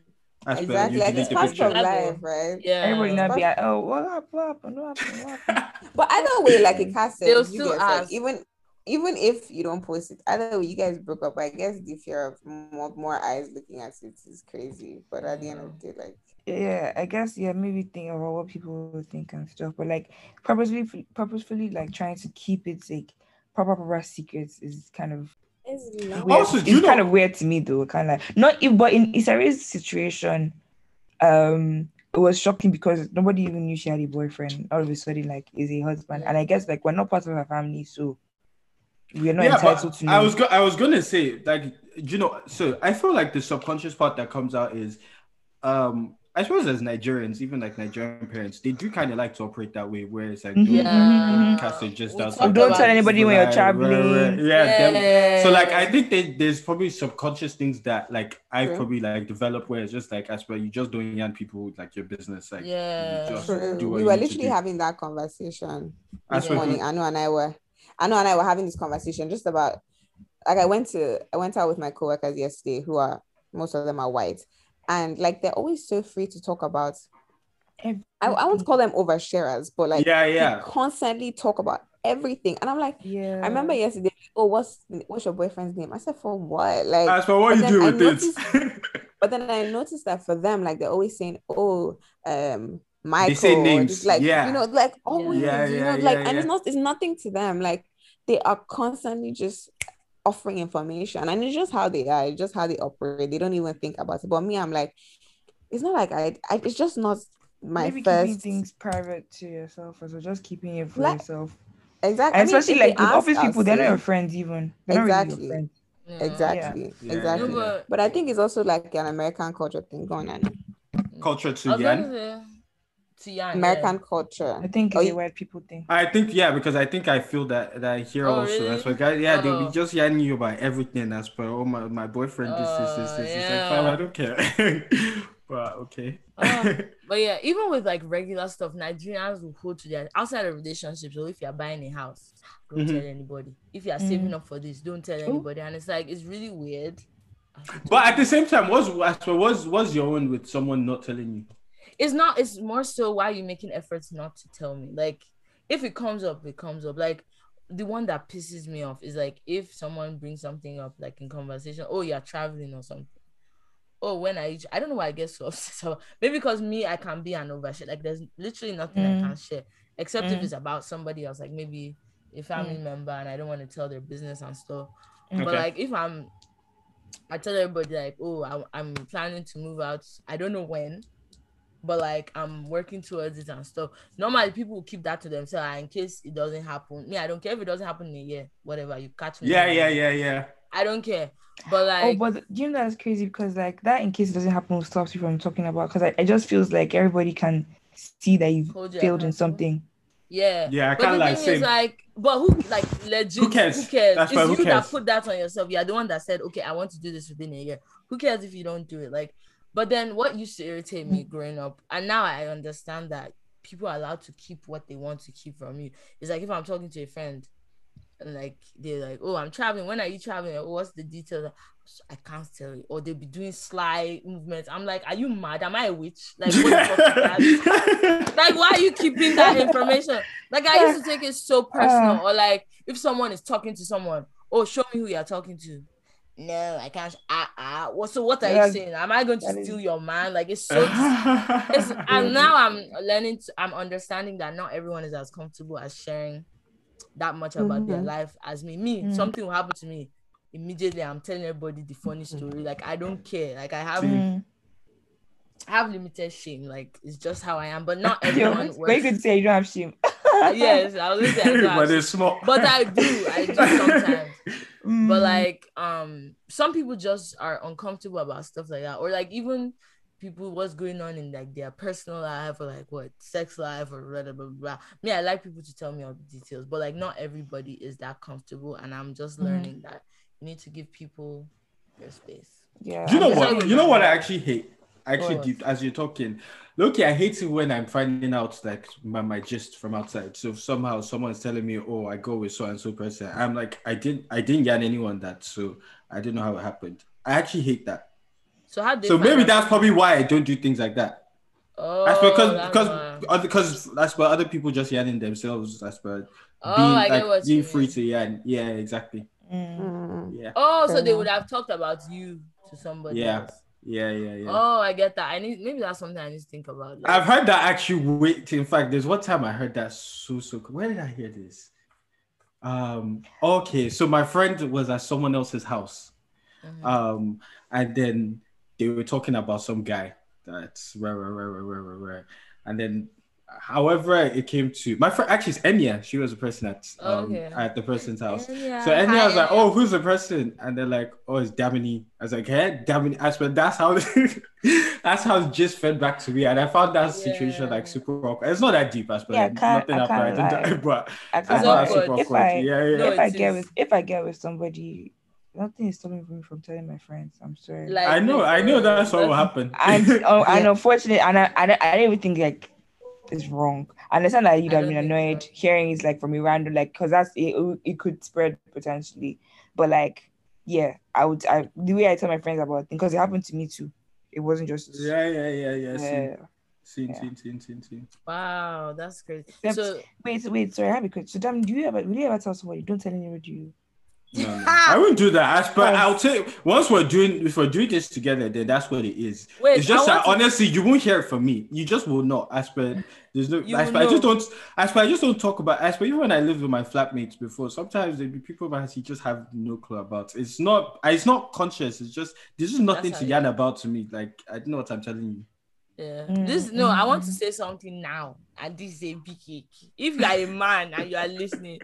exactly. Like it's part of life, right? Yeah. Everybody not be like, oh, what happened? What happened? What happened? but either way, like a cast they'll still ask. Like, even even if you don't post it, either way, you guys broke up. I guess the fear of more more eyes looking at it is crazy. But at the end of the day, like yeah, I guess yeah, maybe think about what people will think and stuff. But like purposefully, purposefully, like trying to keep it like proper proper secrets is kind of it's also, it's kind of weird to me though. Kind of like not if, but in Issa Rae's situation, um, it was shocking because nobody even knew she had a boyfriend. All of a sudden, like, is a husband, and I guess like we're not part of her family, so we're not yeah, entitled to. Know. I was go- I was gonna say like you know, so I feel like the subconscious part that comes out is, um, I suppose as Nigerians, even like Nigerian parents, they do kind of like to operate that way, where it's like, Mhm, don't cast it just We outside. Don't tell anybody when you're traveling. right, right. Yeah. them- Yeah. so like I think they, there's probably subconscious things that like I've probably like develop where it's just like as well, you just don't yarn people like your business like Yeah. just True. do We were literally having that conversation this swear. morning. Anu and I were, Anu and I were having this conversation just about, like I went to, I went out with my coworkers yesterday, who are most of them are white, and like they're always so free to talk about. I, I won't call them oversharers, but like yeah yeah constantly talk about everything, and I'm like, Yeah. I remember yesterday. Oh, what's what's your boyfriend's name? I said for what? Like, as for what you do I with it but then I noticed that for them, like they're always saying, "Oh, um, Michael," They say or names, just, like yeah. you know, like always, Yeah, you yeah, know, like, yeah, and it's not, it's nothing to them. Like they are constantly just offering information, and it's just how they are, it's just how they operate. They don't even think about it. But me, I'm like, it's not like I, I it's just not my Maybe keeping first things private to yourself as well, just keeping it for Like, yourself. exactly. And I mean, especially like with office people, they're not your friends even. They're not really Exactly. your friends. Yeah. Exactly, Yeah, exactly. No, but But I think it's also like an American culture thing going on. culture I to was yan gonna say, to yarn, American culture. I think Oh, it's a you- people thing. I think yeah because I think I feel that that here Oh, also really? that's why guys yeah they'll Oh. be just yanning you about everything as per oh my my boyfriend this this this Oh, this it's yeah. like I don't care [laughs] but okay Oh. [laughs] But yeah, even with like regular stuff, Nigerians will hold to their outside of relationships. So if you're buying a house, don't Mhm. tell anybody. If you're saving up for this, don't tell anybody. And it's like it's really weird. but at the same time what's as per what's what's your own with someone not telling you it's not it's more so why are you making efforts not to tell me. Like if it comes up it comes up. Like the one that pisses me off is like if someone brings something up like in conversation oh you're traveling or something. Oh when i i don't know why i get so [laughs] upset about maybe because me i can be an overshare. Like there's literally nothing Mm. i can share except if Mm. it's about somebody else like maybe a family member and i don't want to tell their business and stuff. But like if i'm i tell everybody like oh I, i'm planning to move out i don't know when but like I'm working towards it and stuff. Normally, people will keep that to themselves in case it doesn't happen. Me, I don't care if it doesn't happen in a year, whatever. You catch me. yeah when yeah yeah yeah I don't care. But like, oh, like, but do you know that's crazy because like that in case it doesn't happen stops you from talking about because I, it just feels like everybody can see that you Hold you failed in something. yeah, yeah I But can't the like thing say is, like, but who, like, legit? Who cares? Who cares? That's it's why who you cares? that put that on yourself. You're the one that said, "Okay, I want to do this within a year." Who cares if you don't do it? Like, but then what used to irritate me growing up, and now I understand that people are allowed to keep what they want to keep from you. It's like if I'm talking to a friend, and like they're like, "Oh, I'm traveling. When are you traveling? Oh, what's the details?" I can't tell you. Or they'll be doing sly movements. I'm like, "Are you mad? Am I a witch? Like, what the fuck is that?" [laughs] like why are you keeping that information like i used to take it so personal uh. or like if someone is talking to someone oh show me who you're talking to no i can't ah ah what so what are Yeah, you saying am i going to that is- steal your man like it's [laughs] so it's, and now i'm learning to i'm understanding that not everyone is as comfortable as sharing that much about their Mhm. life as me me Mm. something will happen to me immediately i'm telling everybody the funny story like i don't care like i have Mm. I have limited shame like it's just how i am but [laughs] not Yo, everyone but you works could say you don't have shame. [laughs] yes, I was gonna say I do have but shame. it's small but I do, I do sometimes. Mm. But like, um, some people just are uncomfortable about stuff like that, or like even people what's going on in like their personal life or like what sex life or blah blah blah. blah. Me, I like people to tell me all the details, but like not everybody is that comfortable, and I'm just Mhm. learning that you need to give people their space. yeah, you know what you you know what I actually hate actually What? deep as you're talking look I hate it when I'm finding out like my, my gist from outside so somehow someone's telling me oh I go with so and so person I'm like I didn't I didn't get anyone that so I didn't know how it happened I actually hate that So how they so maybe out- that's probably why I don't do things like that oh, that's because that's because why. other because that's why other people just yanning themselves that's why oh, being I get like what being you free mean. to yarn yeah exactly. Mm. yeah Oh, so they would have talked about you to somebody Yeah. else. Yeah yeah yeah Oh, I get that. I need maybe that's something I need to think about. like- I've heard that actually. Wait, in fact, there's one time I heard that so so. Where did I hear this? Um. Okay, so my friend was at someone else's house. Mhm. Um, and then they were talking about some guy that's rare, rare, rare, rare, rare, rare. And then however it came to my friend actually it's Enya. She was a person at um, okay. at the person's house. Enya. So Enya Hi, was like, Oh, who's the person? And they're like, Oh, it's Damini. I was like, Hey, Damini. I said that's how [laughs] that's how it just fed back to me. And I found that situation yeah. like super awkward. It's not that deep, I suppose. Yeah, nothing I happened, [laughs] but I, I thought super awkward. If I, yeah, yeah. if I get with if I get with somebody nothing is stopping me from telling my friends. I'm sorry. Like, I know, I know that's what will happen. And oh, yeah. [laughs] and unfortunately, and I, I, I didn't even think like it's wrong. I understand that you'd have been annoyed so. hearing it's like from a random, like, because that's it, it could spread potentially. But like, yeah, I would, I the way I tell my friends about it, because it happened to me too. It wasn't just, yeah, yeah, yeah, yeah. yeah. Seen, yeah. seen, seen, seen, seen. Wow, that's crazy. So wait, wait, sorry, I have a question. So, damn, do you ever, will you ever tell somebody, don't tell anybody you no, no. [laughs] I wouldn't do that. But I'll tell you, once we're doing if we're doing this together, then that's what it is. Wait, it's just that to... honestly, you won't hear it from me. You just will not. As per there's no as per, I just don't as per I just don't talk about as per even when I lived with my flatmates before, sometimes there'd be people that you just have no clue about. It's not it's not conscious, it's just there's just nothing to yarn about to me. Like I don't know what I'm telling you. Yeah. Mm-hmm. This no, I want to say something now, and this is a big cake. If you are a man and you are listening,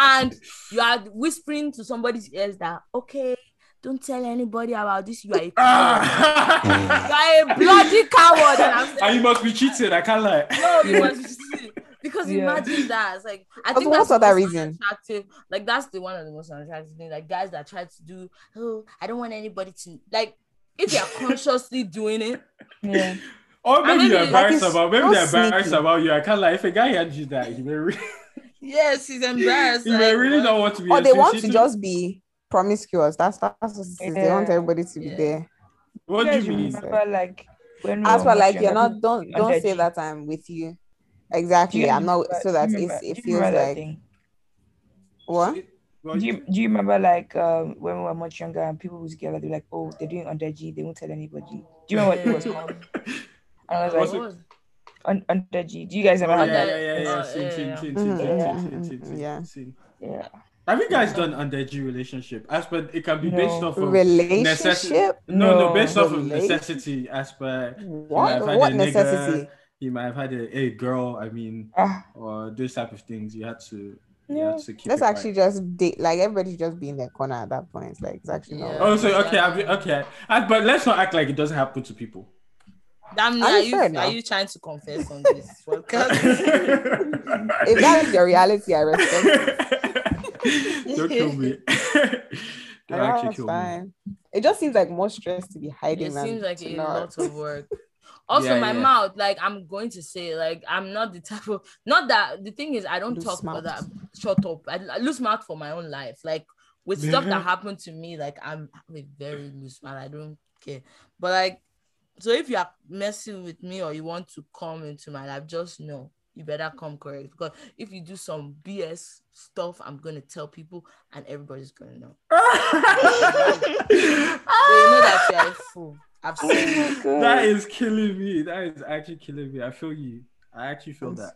and you are whispering to somebody's ears that okay don't tell anybody about this. You are a coward. Ah. [laughs] you are a bloody coward. And, saying, and you must be cheating. I can't lie. No, you must be cheating. Because yeah. imagine that. It's like I think that's that reason. Attractive. Like that's the one of the most attractive things. Like guys that try to do, oh, I don't want anybody to like if you're [laughs] consciously doing it. Yeah. Or maybe, maybe you're embarrassed like about maybe they're embarrassed about you. I can't lie. If a guy hands you that, he may Yes, he's embarrassed. You like, really don't want to be. Or they want to just be promiscuous. That's that's what yeah. They want everybody to yeah. be there. What do you mean? Remember, like when as for like you're not don't don't say that I'm with you. Exactly. I'm not so that remember, it feels like what? Do you, do you remember like um, when we were much younger and people were together, they're like, oh, they're doing under G, they won't tell anybody. Do you remember what it was called? [laughs] And I was like, un- under G. Do you guys ever oh, have yeah, that? Yeah, yeah, yeah. Have you guys done under G relationship? As per it can be based off of relationship. Necessi- no, no, no, based off of necessity. As per what? What necessity? Nigga, you might have had a, a girl. I mean, uh, or those type of things. You had to. Yeah. That's actually just date. Like everybody just be in their corner at that point. Like it's actually yeah. not. Oh, so okay, okay, but let's not act like it doesn't happen to people. Damn, are, you, are you trying to confess on this [laughs] podcast? if that is your reality, I respect. [laughs] Don't kill me. [laughs] Don't actually kill fine. me. It just seems like more stress to be hiding. It seems like a lot of work. Also, yeah, my yeah. mouth, like I'm going to say, like I'm not the type of not that the thing is I don't loose talk about that. Shut up. I, I lose mouth for my own life. Like with stuff that happened to me, like I'm, I'm a very loose mouth. I don't care. But like so if you are messing with me or you want to come into my life, just know you better come correct. Because if you do some BS stuff, I'm gonna tell people and everybody's gonna know. [laughs] so you know that you are a fool. I've oh seen oh that is killing me. That is actually killing me. I feel you. I actually feel I'm that.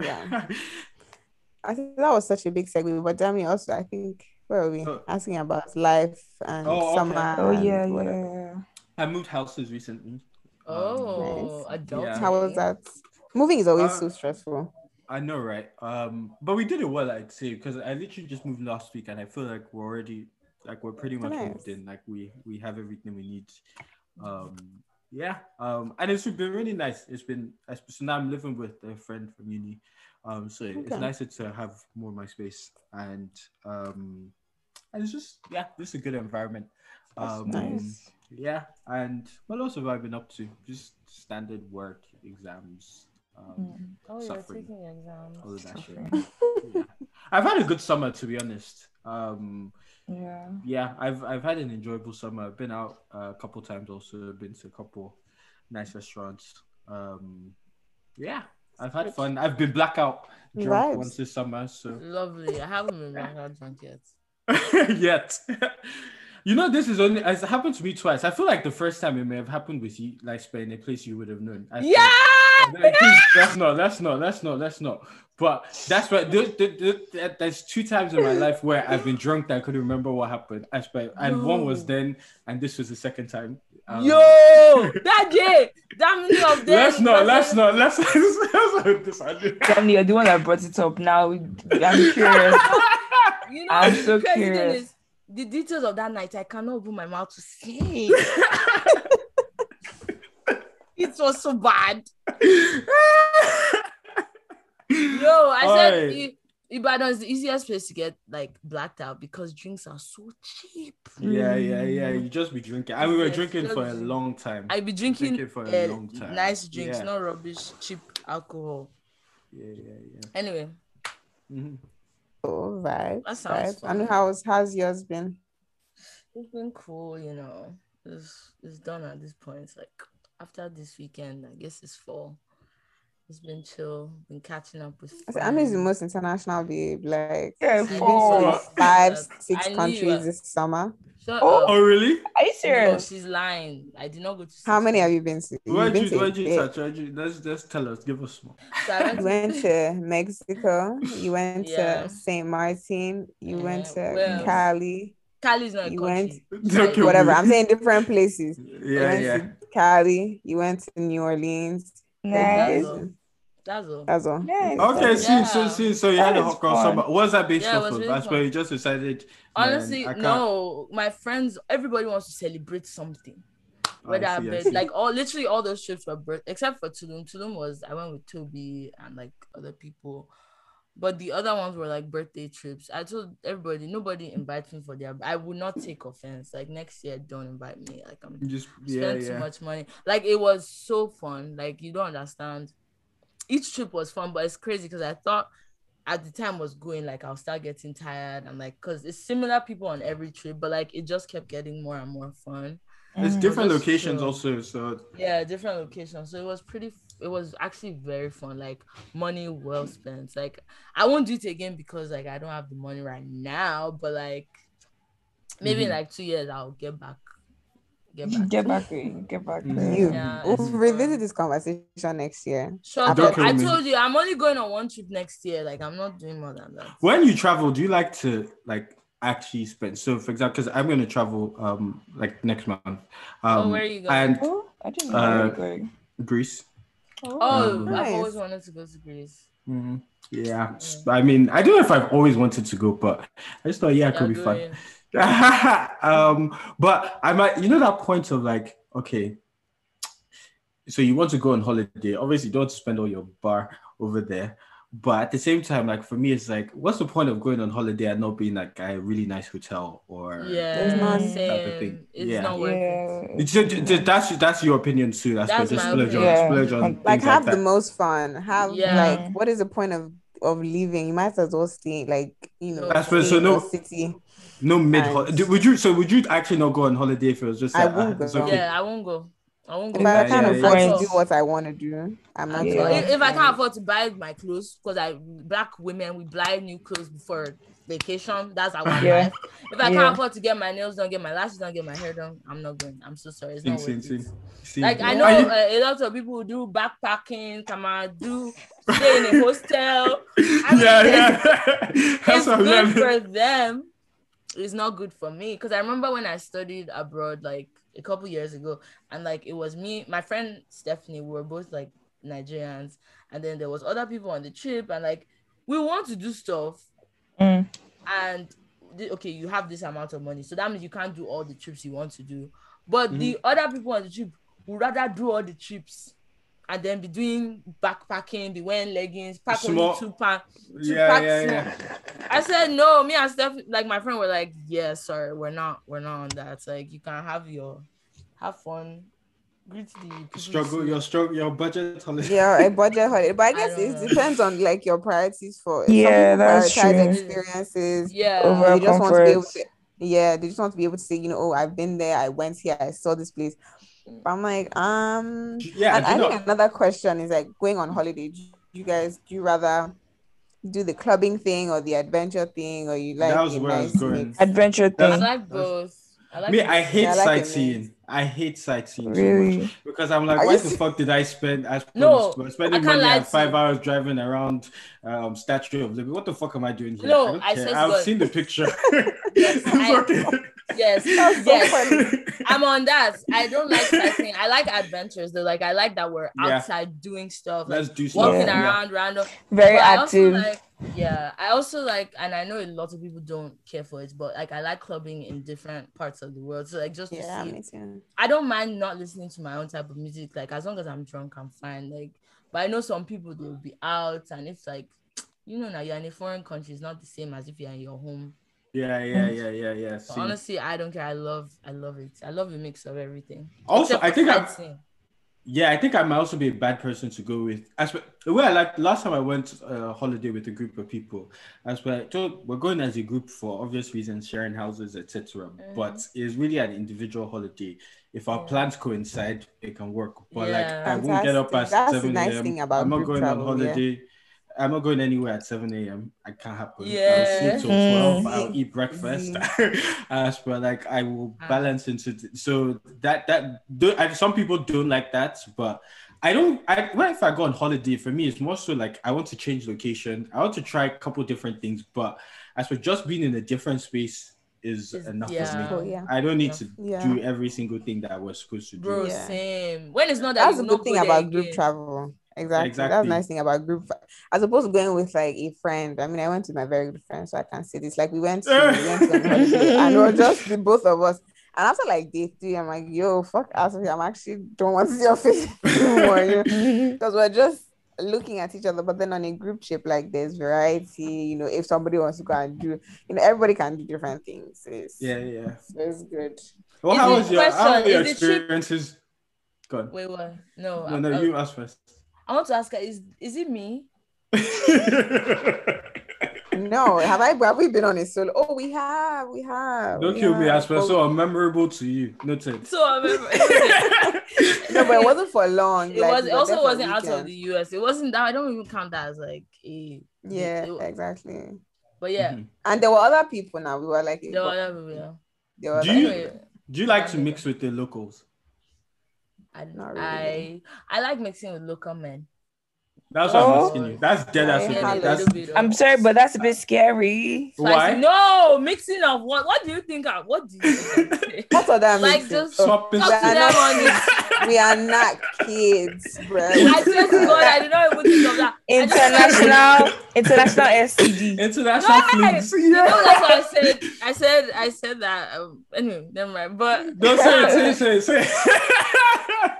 Yeah. [laughs] I think that was such a big segue, but Dami also, I think, where are we? Oh. Asking about life and oh, summer. Okay. Oh, yeah, yeah. I moved houses recently. Oh, um, nice. yeah. How was that? Moving is always uh, so stressful. I know, right? Um, but we did it well, I'd say, because I literally just moved last week, and I feel like we're already like we're pretty much nice. moved in. Like we we have everything we need. Um, yeah. Um, and it's been really nice. It's been so now I'm living with a friend from uni. Um, so okay. it's nicer to have more of my space, and um, and it's just yeah, this is a good environment. Um, nice. Yeah, and what else have I been up to? Just standard work, exams. Um, mm. Oh, suffering, you're taking exams. All of that shit. yeah. I've had a good summer, to be honest. Um, yeah. Yeah, I've I've had an enjoyable summer. I've been out uh, a couple times. Also, been to a couple nice restaurants. Um, yeah, I've had fun. I've been blackout drunk Vibes. once this summer. So lovely. I haven't been blackout drunk yet. [laughs] yet. You know, this is only it's happened to me twice. I feel like the first time it may have happened with you, like in a place you would have known. I yeah, that's not, that's not, that's not, that's not. But that's what there, there, there's two times in my life where I've been drunk that I couldn't remember what happened. I and no. one was then, and this was the second time. Um, Yo, that day, that many of them. Let's not, [laughs] let's not, let's let's not decide. Damn, you're the one that brought it up. Now I'm curious. [laughs] you know, I'm so curious. The details of that night, I cannot open my mouth to say. [laughs] it was so bad. [laughs] Yo, I said Ibadan is the easiest place to get like blacked out because drinks are so cheap. Yeah, yeah, yeah. You just be drinking. And we were drinking for a long time. I be drinking, drinking for a uh, long time. Nice drinks, yeah. not rubbish, cheap alcohol. Yeah, yeah, yeah. Anyway. Mm-hmm. All right. That sounds right. And how's how's yours been? It's been cool, you know. It's it's done at this point. It's like after this weekend, I guess it's fall. It's been chill. Been catching up with. I'm is the most international babe. Like yeah, four, five, [laughs] six countries this summer. Shut oh, uh, oh, really? Are you serious? No, she's lying. I did not go to. How many have you been to? Where'd you, where'd you touch? Where'd you, let's just tell us. Give us more. [laughs] So you went to Mexico. You went yeah. to Saint Martin. You yeah. went to well, Cali. Cali's not you went [laughs] okay, whatever. I'm saying different places. Yeah, yeah. Cali. You went to New Orleans. Nice. That's all. That's all. Okay, see, so see, so you had a hot girl summer. What's that based yeah, off of? Really That's where you just decided. Honestly, no. My friends, everybody wants to celebrate something. Whether I see, I like all literally all those trips were birth except for Tulum. Tulum was I went with Toby and like other people. But the other ones were like birthday trips. I told everybody, nobody invites me for their. I would not take offense. Like next year, don't invite me. Like I'm just yeah, spend yeah. too much money. Like it was so fun. Like you don't understand each trip was fun, but it's crazy because I thought at the time was going like I'll start getting tired and like because it's similar people on every trip, but like it just kept getting more and more fun. It's mm. different locations also, so yeah, different locations. So it was pretty. It was actually very fun. Like money well spent. Like I won't do it again because like I don't have the money right now, but like maybe mm-hmm. in like two years I'll get back get back. Get back. Get back. You. Yeah, we'll revisit this conversation next year. Sure. I told you I'm only going on one trip next year. Like I'm not doing more than that. When you travel, do you like to like actually spend? So, for example, because I'm going to travel um like next month. Um, oh, where are you going? And oh, I didn't know uh, going. Greece. Oh, oh nice. I've always wanted to go to Greece. Mm-hmm. Yeah. yeah. I mean, I don't know if I've always wanted to go, but I just thought, yeah, it could be fun. [laughs] um, but I might, you know, that point of like, okay, so you want to go on holiday. Obviously, you don't spend all your bar over there. But at the same time, like for me, it's like, what's the point of going on holiday and not being like a really nice hotel or yeah, not type of thing? It's yeah. not worth yeah. it. Just, that's that's your opinion too. That's, that's just splurge on, yeah. splurge on like have like the most fun. Have yeah. like what is the point of of leaving? You might as well stay like you know. That's so no city. No mid holiday. Would you? So would you actually not go on holiday if it was just? I like, won't uh, go. Okay. Yeah, I won't go. I won't go. If I can't yeah, afford yeah. to do what I want to do, I'm not. Yeah. If, if, I can't afford to buy my clothes, because I black women we buy new clothes before vacation. That's our yeah. life. If I can't afford to get my nails done, get my lashes done, get my hair done, I'm not going. I'm so sorry. It's not see, see, see. Like I know uh, a lot of people do backpacking, come on, do stay in a hostel. [laughs] I mean, yeah, yeah. It's [laughs] good for them it's not good for me because I remember when I studied abroad like a couple years ago, and like it was me, my friend Stephanie, we were both like Nigerians, and then there was other people on the trip, and like we want to do stuff, mm. and okay, you have this amount of money, so that means you can't do all the trips you want to do, but mm-hmm. the other people on the trip would rather do all the trips and then be doing backpacking, be wearing leggings, pack Small. only two pants. Yeah, yeah, yeah. [laughs] I said no. Me and Steph, like my friend, were like, "Yeah, sorry, we're not, we're not on that. Like, you can have your, have fun, greet the struggle, your struggle, your budget holiday. Yeah, a budget holiday. But I [laughs] guess I it know. depends on like your priorities for. Yeah, that's true. Experiences. Yeah, over you just want to be able to. Yeah, they just want to be able to say, you know, oh, I've been there, I went here, I saw this place I'm like, um, yeah. And I think another question is like going on holiday. Do you guys do you rather do the clubbing thing or the adventure thing, or you like that was where nice I was going. Adventure thing. I like both. I like me. I hate yeah, I like sightseeing. I hate sightseeing really? so much because I'm like, Are why the fuck did I spend? I spend, no, spending money at five hours driving around um, Statue of Liberty. What the fuck am I doing here? No, I, I said I've seen the picture. [laughs] yes, [laughs] I, yes, yes. I'm on that. I don't like sightseeing. I like adventures though. Like I like that we're outside yeah. doing stuff. Like, Let's do stuff. Walking yeah. around, random. Very but active. Like, yeah, I also like, and I know a lot of people don't care for it, but like I like clubbing in different parts of the world. So like just yeah, I don't mind not listening to my own type of music. Like as long as I'm drunk, I'm fine. Like, but I know some people they'll be out, and it's like, you know, now you're in a foreign country. It's not the same as if you're in your home. Yeah, yeah, [laughs] yeah, yeah, yeah. honestly, I don't care. I love, I love it. I love a mix of everything. Also, I think I. Yeah, I think I might also be a bad person to go with. As well, I like last time I went uh, holiday with a group of people, as well, we're going as a group for obvious reasons, sharing houses, etc. Mm-hmm. But it's really an individual holiday. If our yeah. plans coincide, it can work. But yeah. like, Fantastic. I won't get up at That's seven nice a.m. I'm not going travel, on holiday. Yeah I'm not going anywhere at 7 a.m. I can't happen. Yeah. I'll sleep till 12. I'll eat breakfast. [laughs] uh, but like I will ah. balance into th- so that that do, I, some people don't like that, but I don't. I what if I go on holiday? For me, it's more so like I want to change location. I want to try a couple different things, but as for just being in a different space is it's, enough yeah. for me. Yeah. I don't need to yeah. do every single thing that I was supposed to do. Bro, same. When it's not that that's a good thing about group travel. Exactly. exactly. That's nice thing about group. As opposed to going with like a friend. I mean, I went with my very good friend, so I can say this. Like we went to, we [laughs] went to and it was just the both of us. And after like day three, I'm like, yo, fuck out of here. I'm actually don't want to see your face [laughs] anymore. Because [laughs] we're just looking at each other, but then on a group trip, like there's variety, you know, if somebody wants to go and do, you know, everybody can do different things. It's, yeah, yeah. So it's good. Well, how was your how were your experiences? Go on. Wait, what? No, no, no, you ask first. I want to ask her, is is it me? [laughs] no, have I have we been on a solo? Oh, we have, we have. Don't we kill have. me, Asper. So memorable to you. Noted. So memorable. [laughs] no, but it wasn't for long. It like, was. It also wasn't out of the US. It wasn't that. I don't even count that as like a. Yeah, it, exactly. But yeah, mm-hmm. and there were other people. Now we were like. There were other people. Yeah. There were do you do you like to mix with the locals? I, really. I I like mixing with local men. That's what oh. I'm asking you. That's dead ass. That's, I'm sorry, but that's a bit scary. Why? no, mixing of what? What do you think? Of, what do you think? [laughs] what are that? Like just swapping. Talk them on it. [laughs] We are not kids, bro. I swear to God, I did not even think of that. International, [laughs] international STD. International fleets. Yeah. You know, that's what I said. I said, I said that. Um, anyway, never mind. But [laughs] don't say it. Say it. Say it. Say it.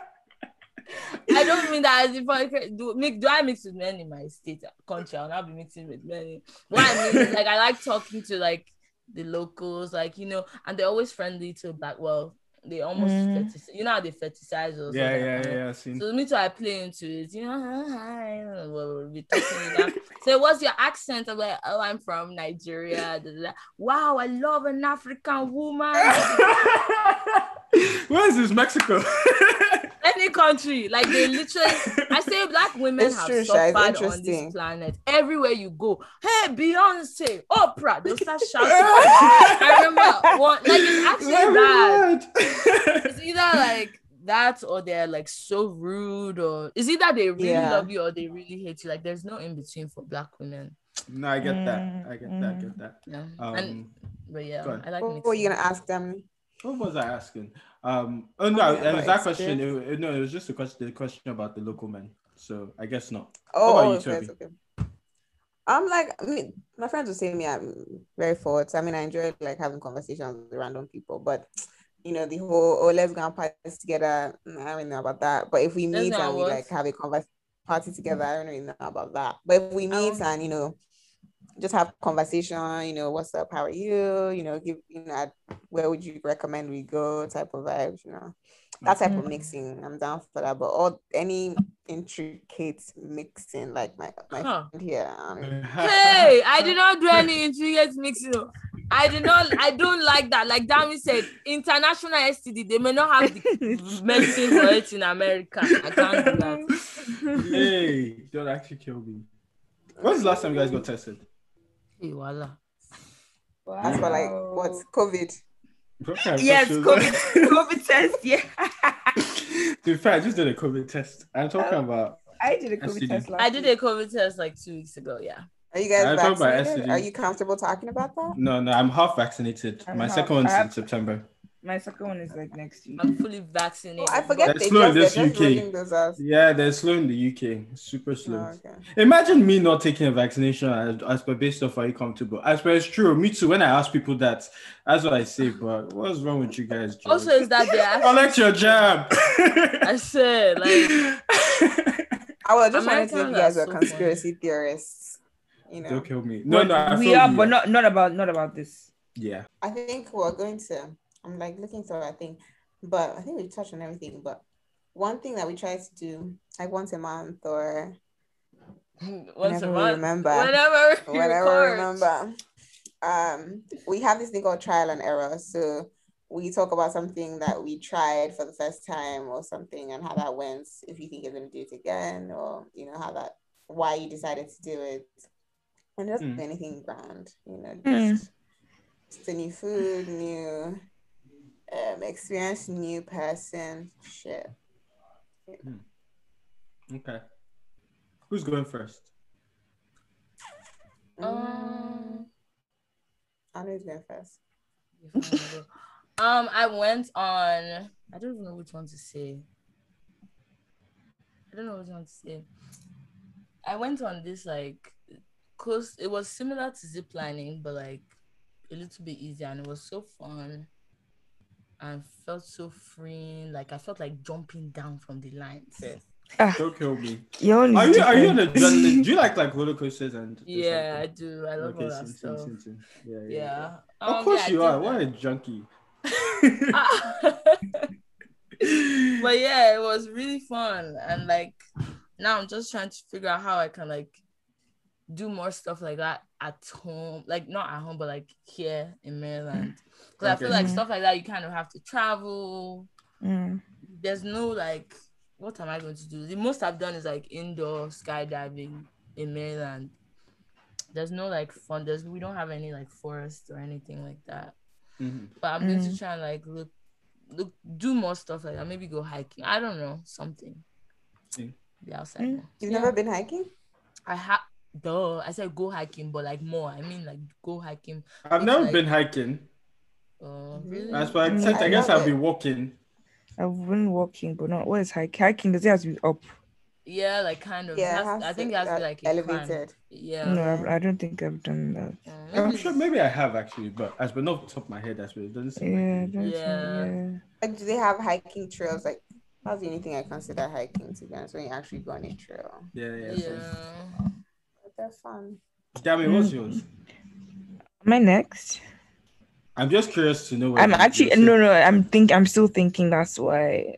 I don't mean that as if I do mix. Do I mix with men in my state country? I'll not be mixing with men. What I mean is like I like talking to like the locals, like you know, and they're always friendly to black. Well, they almost mm. fetis- you know how they fetishize us. Yeah, yeah, yeah, yeah. So me too, I play into it. You know, hi, we'll be talking. [laughs] so what's your accent? I'm like, oh, I'm from Nigeria. Wow, I love an African woman. [laughs] Where is this Mexico? [laughs] any country. Like they literally, I say black [laughs] women it's have true, suffered on this planet. Everywhere you go, hey Beyonce, Oprah, they'll start [laughs] shouting. I remember [laughs] one, like it's actually bad. It's either like that or they're like so rude, or is either they really yeah. love you or they really hate you. Like there's no in between for black women. No, I get mm, that. I get mm. that. I get that. Yeah. Um, and but yeah, I like. What were you gonna ask them? What was I asking? Um, oh no, it was that question. It, no, it was just a question. The question about the local men. So I guess not. Oh, you, okay, okay. I'm like, I mean, my friends will say me I'm very forward. So, I mean, I enjoy like having conversations with random people, but you know, the whole oh let's go and party together. I don't know about that. But if we meet and we like have a conversation party together, I don't really know about that. But if we meet um, and you know just have conversation, you know, what's up, how are you? You know, give you know, where would you recommend we go type of vibes, you know. That type mm-hmm. of mixing, I'm down for that. But all any intricate mixing, like my my huh. friend here. Um, hey, I did not do any [laughs] intricate mixing. I did not. I don't like that. Like Dami said, international STD. They may not have the medicine for it in America. I can't do that. Hey, don't actually kill me. When's the last time you guys got tested? Hey, voila. Wow. As for like what COVID. yes, COVID, [laughs] COVID test. Yeah. to be fair, I just did a COVID test. I'm talking um, about. I did a COVID STD. test. I did a COVID test like two weeks ago. Yeah. Are you guys vaccinated? Are you comfortable talking about that? No, no, I'm half vaccinated. I'm My half, second one's in September. My second one is like next week. I'm fully vaccinated. Oh, I forget they're slow in this UK. Yeah, they're slow in the UK. Super oh, slow. Oh, okay. Imagine me not taking a vaccination as, as per based off are you comfortable. As per it's true. Me too. When I ask people that, that's what I say. But what's wrong with you guys? George? Also, is that they actually [laughs] collect your jab? I said like. I was just trying to see if you guys were so conspiracy funny. theorists. You know. Don't kill me. No, no, we are, but not not about not about this. Yeah. I think we're going to I'm like looking through I think, but I think we touched on everything. But one thing that we try to do, like once a month or once a month, remember, whenever, whenever remember, um, we have this thing called trial and error. So we talk about something that we tried for the first time or something and how that went. If you think you're going to do it again, or you know how that why you decided to do it, and it doesn't mm. anything grand, you know, hmm. just, mm. just a new food, new um, experience new person shit. Hmm. Okay. Who's going first? Um, I know who's going first. [laughs] um, I went on. I don't even know which one to say. I don't know which one to say. I went on this like, cause it was similar to ziplining, but like a little bit easier, and it was so fun and felt so freeing. Like I felt like jumping down from the lines. Yeah. Ah, Don't kill me. You're are you are you an adrenaline? [laughs] do you like like roller coasters and? Yeah, I do. I love okay, all that sin, stuff. Sin, sin, yeah, yeah. yeah. Um, of course yeah, you are. What a junkie. [laughs] but yeah, it was really fun, and like now I'm just trying to figure out how I can like do more stuff like that at home, like not at home, but like here in Maryland. Because okay. I feel like stuff like that, you kind of have to travel. Mm. There's no like, what am I going to do? The most I've done is like indoor skydiving in Maryland. There's no like fun. There's we don't have any like forest or anything like that. Mm-hmm. But I'm going to mm. try and like look, look, do more stuff like that. Maybe go hiking. I don't know something. See. The outside. Mm. You've yeah. never been hiking? I have duh. I said go hiking, but like more. I mean like go hiking. I've never like, been hiking. Oh, really? That's why I said I, I guess I'll be walking. I've been walking, but not what is hiking? Hiking does it have to be up? Yeah, like kind of. Yeah, I think it has to be like elevated. Yeah. No, I, I, don't think I've done that. Uh, I'm sure maybe I have actually, but as but not top of my head, that's what it doesn't seem yeah, like yeah. yeah. Like, do they have hiking trails? Like, how's the only thing I consider hiking to be honest when you actually go on a trail? Yeah, yeah. Yeah. So they're fun. Gabby, what's yours? My next. I'm just curious to know. I'm actually no, no. I'm think. I'm still thinking. That's why.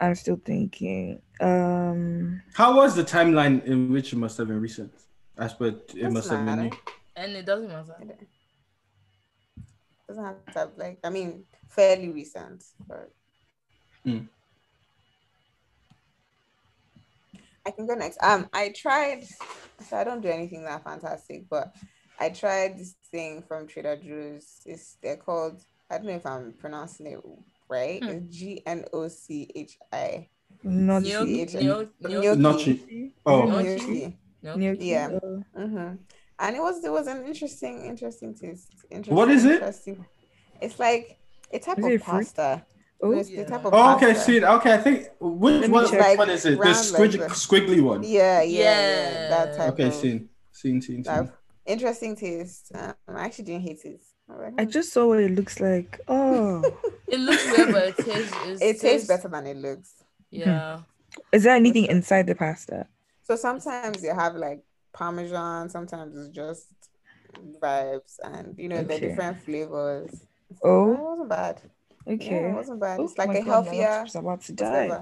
I'm still thinking. Um. How was the timeline in which it must have been recent? I suppose it must have been. New. And it doesn't matter. It doesn't have to have like. I mean, fairly recent, but. Mm. I can go next. Um, I tried. So I don't do anything that fantastic, but I tried this thing from Trader Joe's. It's they're called. I don't know if I'm pronouncing it right. Hmm. It's G N O C H I. Not Gnocchi. Oh. Gnocchi. Yeah. Mm-hmm. And it was it was an interesting interesting taste. Interesting, what is it? Interesting. It's like a type is of pasta. Oh, yeah. oh okay, see, okay, I think which one, like one is it? The squig- like squiggly one. Yeah, yeah, yeah, yeah that type. Okay, of, seen, seen, seen, seen. Interesting taste. Um, I actually didn't hate it. I just saw what it looks like. Oh, [laughs] it looks weird, but it tastes. It tastes, tastes better than it looks. Yeah. Is there anything inside the pasta? So sometimes you have like parmesan. Sometimes it's just vibes, and you know okay. the different flavors. So oh, it wasn't bad. Okay. Yeah, it wasn't bad. Oh, it's like a God, healthier. I about to die.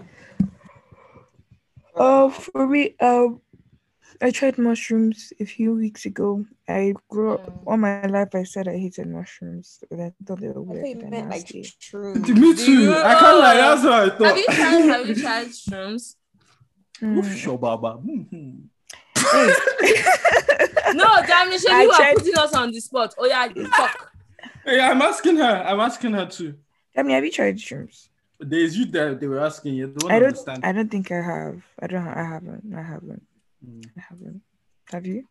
Oh, for me, um, I tried mushrooms a few weeks ago. I grew up all my life. I said I hated mushrooms, but I thought they were weird. I and meant nasty. like shrooms. Me too. I can't lie. That's what I thought. Have you tried? Have you [laughs] tried shrooms? Mm. Sure, Baba. Mm-hmm. no, damn it, you are putting us on the spot. Oh yeah, [laughs] fuck. Yeah, I'm asking her. I'm asking her too. I mean, have you tried shrooms? There's you that they were asking you. I don't. Understand. I don't think I have. I don't. I haven't. I haven't. Mm. I haven't. Have you?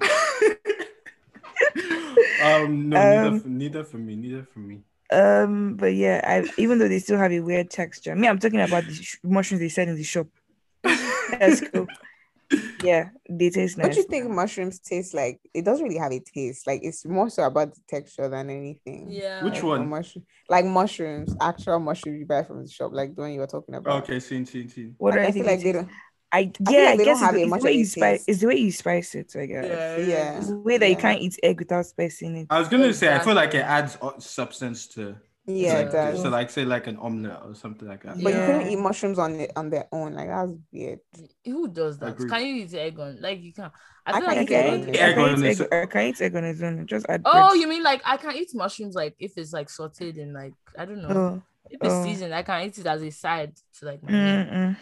[laughs] um, no, um, neither, for, neither for me. Neither for me. Um, but yeah, I even though they still have a weird texture. I Me, I'm talking about the sh- mushrooms they sell in the shop. [laughs] That's cool. Yeah, they taste nice. What do you think mushrooms taste like? It doesn't really have a taste. Like it's more so about the texture than anything. Yeah. Which like one? Mushroom, like mushrooms, actual mushrooms you buy from the shop, like the one you were talking about. Okay, seen, seen, seen. What like, I, I feel like they don't. I yeah, I, I guess it's, it's, the way you spice, it's the way you spice it. I guess. Yeah, yeah. It's the way that yeah. you can't eat egg without spicing it. I was gonna say, I feel like it adds substance to yeah, like, it does. So like say like an omelette or something like that. But Yeah. you couldn't eat mushrooms on it on their own. Like that's weird. Who does that? Agreed. Can you eat egg on? Like you can't. I I feel can like eat I egg on eat, it. Egg can on eat it. egg, can eat egg on its own. Just add. Oh, bread. you mean like I can eat mushrooms like if it's like sauteed in like I don't know. Oh, if it's oh. seasoned, I can eat it as a side to like my mm-mm.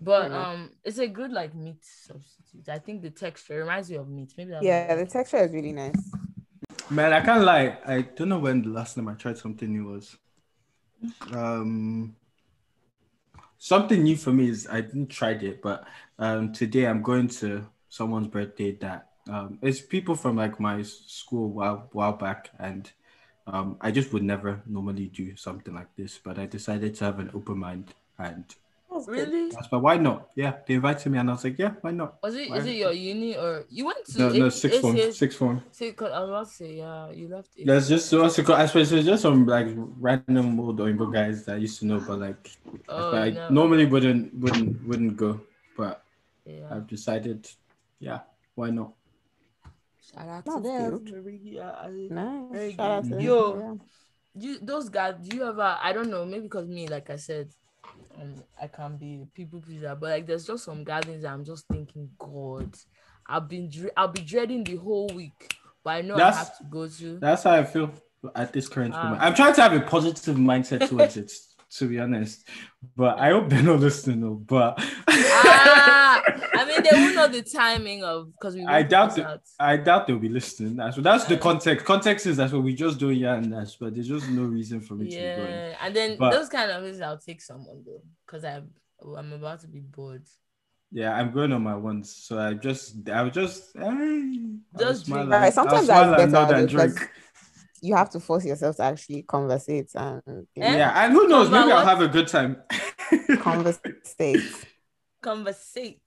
But um, it's a good like meat substitute. I think the texture reminds me of meat. Maybe that's Yeah, the texture is really nice. Man, I can't lie. I don't know when the last time I tried something new was. Um, something new for me is I didn't try it, but um, today I'm going to someone's birthday that um, it's people from like my school while while back, and um, I just would never normally do something like this, but I decided to have an open mind, and. Really. that's why why not? Yeah, they invited me, and I was like, yeah, why not? Was it? Why? Is it your uni or you went to? No, no, A- sixth form, ACS sixth form. See, 'cause I was about to say, yeah, you left. it. There's just what's it called? I suppose it's just some like random old Oyinbo guys that I used to know, but like Oh, I no. normally wouldn't wouldn't wouldn't go. But Yeah. I've decided, yeah, why not? Shout out That's to them. Very- yeah, Nice. Very Shout out to Yo. Yeah. you those guys do you ever i don't know maybe because me like i said um i can be a people pleaser but like there's just some gatherings i'm just thinking god i've been dre- i'll be dreading the whole week but i know That's- i have to go to That's how I feel at this current Ah. moment. I'm trying to have a positive mindset towards it, to be honest. But I hope they're not listening. Though. But ah, i mean they won't know the timing of because we I doubt put it. I doubt they'll be listening. That's what. that's the context. Context is that's what we just do. Yeah, and that's but there's just no reason for me to be going. yeah and then But- those kind of things i'll take someone though because i'm i'm about to be bored Yeah, I'm going on my ones. So I just, I was just, I'll Just smile drink. and- Right, sometimes I'll smile that's and nod better and because drink. You have to force yourself to actually conversate and you know? Yeah, and who knows? Maybe I'll have a good time. [laughs] conversate. conversate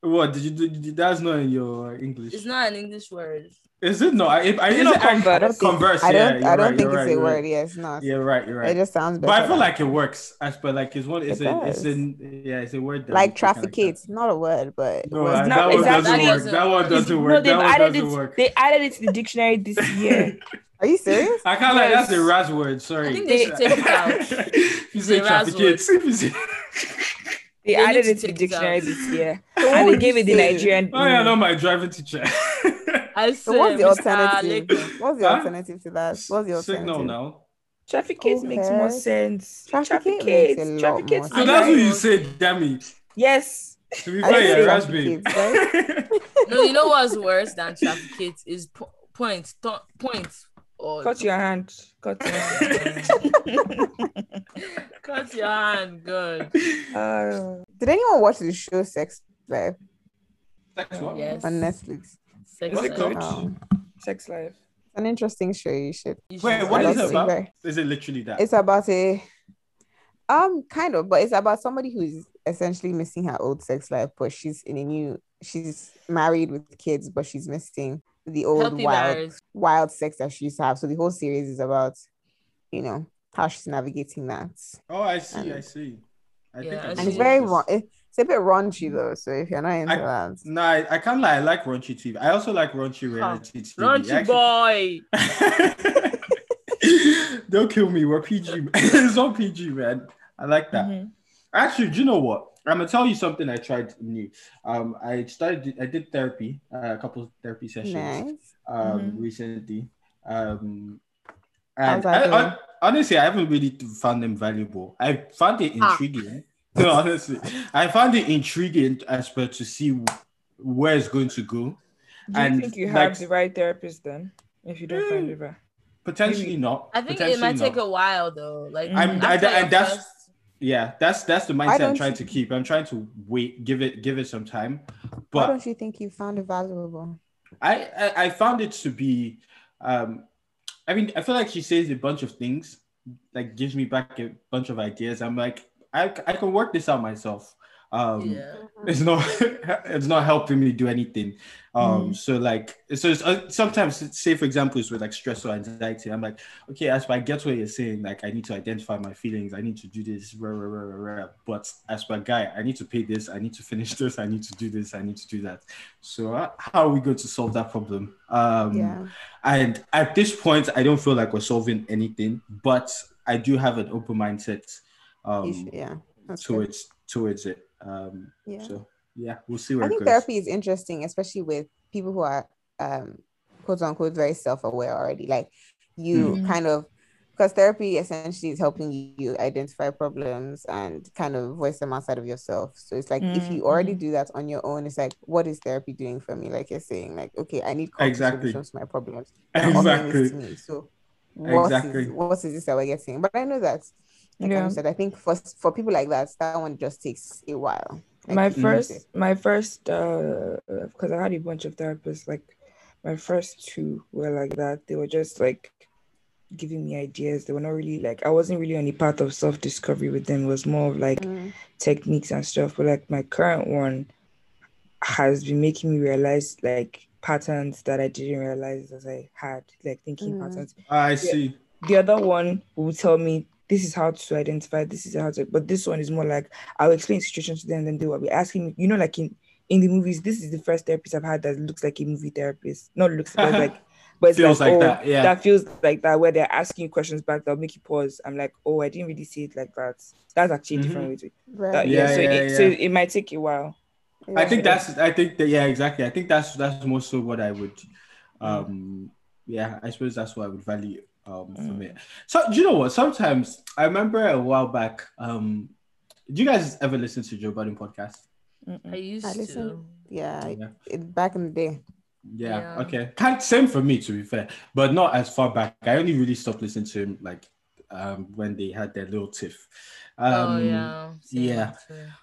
what did you do? That's not in your English. it's not an english word Is it no? I, I, is not it converse? I don't think- converse. I don't. yeah, I don't right, think you're it's right, a you're word. Right. Yeah, it's not. Yeah, right. You're right. It just sounds better. But I feel like it works. As per like it's one. It's It a. It's does. in. Yeah, it's a word. that like we can, trafficate, not a word, but No, words uh, not- that one exactly. doesn't work. That That one doesn't- doesn't no, they've That one added doesn't it. work. They added it to the dictionary this year. [laughs] Are you serious? I can't like Yes. that's a Raz word. Sorry. I think they should take it out. [laughs] you say The Raz trafficate, [laughs] if you say- They, They added it to the dictionary out. this year, [laughs] So and they gave it the? Nigerian. oh yeah, mm. no, my driving teacher. I So what's the alternative? Lagos. What's the Huh? alternative to that? What's the alternative? Signal now. Trafficate makes more Okay. sense. Trafficate Trafficate, makes a lot trafficate. more So sense. that's what you know. said, dummy. Yes. To be I fair, say yeah, Raz babe. trafficate, No, you know what's worse than trafficate is po- point, to- point, or Cut your hand. Cut your hand. [laughs] cut your hand. Good. Uh, Did anyone watch the show Sex Life Sex what? Yes. on Netflix? Sex What's it life. called? Um, sex life. it's an interesting show. You should. You Wait, should what watch it It's about? very- Is it literally that? It's about a um kind of, but it's about somebody who's essentially missing her old sex life, but she's in a new. She's married with kids, but she's missing the old Healthy wild marriage. wild sex that she used to have. So the whole series is about, you know, how she's navigating that. oh, I see. And- I see. I Yeah, think I and And see it's very this. raw. It's a bit raunchy though. So if you're not into I- that, No, I, I can't lie. I like raunchy TV. I also like raunchy reality TV. Raunchy Actually- boy. [laughs] Don't kill me. We're PG. [laughs] it's all PG, man. I like that. Mhm. Actually, do you know what? I'm gonna tell you something I tried new. Um, I started. I did therapy, uh, a couple of therapy sessions. nice. um Mhm. recently. Um and that I, honestly, I haven't really found them valuable. I found it Ah. intriguing. [laughs] No, honestly, I found it intriguing as per to see where it's going to go. Do you think you have like, the right therapist then? If you don't mm, find River, potentially Maybe. not. I think it might not. take a while though. Like I'm, I, I, and that's first... yeah, that's that's the mindset I'm trying to keep. I'm trying to wait, give it give it some time. But why don't you think you found it valuable? I, I, I found it to be um I mean I feel like she says a bunch of things like gives me back a bunch of ideas. I'm like I, I can work this out myself um yeah. it's not [laughs] it's not helping me do anything um mm. so like so uh, sometimes say for example it's with like stress or anxiety i'm like okay as i get what you're saying like i need to identify my feelings i need to do this rah, rah, rah, rah, but as per guy i need to pay this i need to finish [laughs] this i need to do this i need to do that so uh, how are we going to solve that problem um yeah. and at this point i don't feel like we're solving anything but i do have an open mindset um yeah towards good. towards it um, yeah. So yeah, we'll see where I think goes. therapy is interesting, especially with people who are um, quote unquote very self-aware already. Like you mm-hmm. kind of because therapy essentially is helping you identify problems and kind of voice them outside of yourself. So it's like mm-hmm. if you already mm-hmm. do that on your own, it's like, what is therapy doing for me? Like you're saying, like, okay, I need exactly. solutions to my problems. [laughs] Exactly. So what exactly. is what is this that we're getting? But I know that like yeah. I said, I think for for people like that, that one just takes a while. Like my first, my first, uh, because I had a bunch of therapists. Like my first two were like that. They were just like giving me ideas. They were not really like I wasn't really on the path of self discovery with them. It was more of like mm. techniques and stuff. But like my current one has been making me realize like patterns that I didn't realize as I had, like thinking mm. patterns. I see. The other one will tell me this is how to identify, this is how to, but this one is more like I'll explain situations to them, then they will be asking me, you know, like in in the movies, this is the first therapist I've had that looks like a movie therapist. Not looks like, [laughs] like but it's feels like, like oh, that, yeah. That feels like that where they're asking you questions back, they'll make you pause. I'm like, oh, I didn't really see it like that. That's actually a mm-hmm. different way to right. That, yeah, yeah, so, yeah, it, yeah. so it might take a while. I think that's I think that yeah, exactly. I think that's that's more so what I would um yeah, I suppose that's what I would value um mm. from it. So do you know what? Sometimes I remember a while back. Um, do you guys ever listen to Joe Budden podcast? I used I listen, to. Yeah, yeah. It, back in the day. Yeah, yeah. Okay. Kind same for me to be fair, but not as far back. I only really stopped listening to him like um when they had their little tiff. Um, oh yeah. yeah.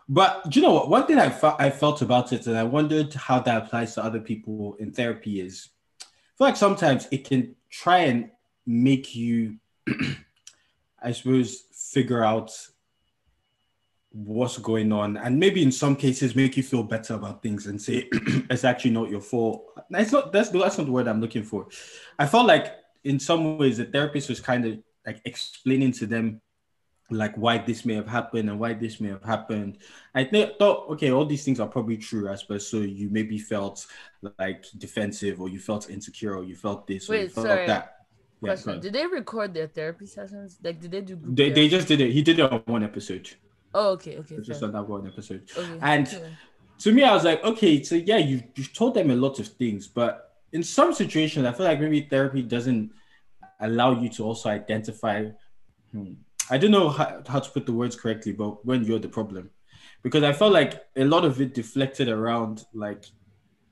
But do you know what? One thing I felt I felt about it, and I wondered how that applies to other people in therapy is, I feel like sometimes it can try and make you, [clears throat] I suppose, figure out what's going on and maybe in some cases make you feel better about things and say [clears throat] it's actually not your fault it's not that's that's not the word i'm looking for i felt like in some ways the therapist was kind of like explaining to them like why this may have happened and why this may have happened. I th- thought, okay, all these things are probably true, I suppose. So you maybe felt like defensive, or you felt insecure, or you felt this, Wait, or you felt sorry. that. Question: Did they record their therapy sessions? Like, did they do? they they just did it. He did it on one episode. Oh, okay, okay. Just on that one episode. Okay. And to me, I was like, okay, so yeah, you you told them a lot of things, but in some situations, I feel like maybe therapy doesn't allow you to also identify. Hmm, I don't know how, how to put the words correctly, but when you're the problem, because I felt like a lot of it deflected around like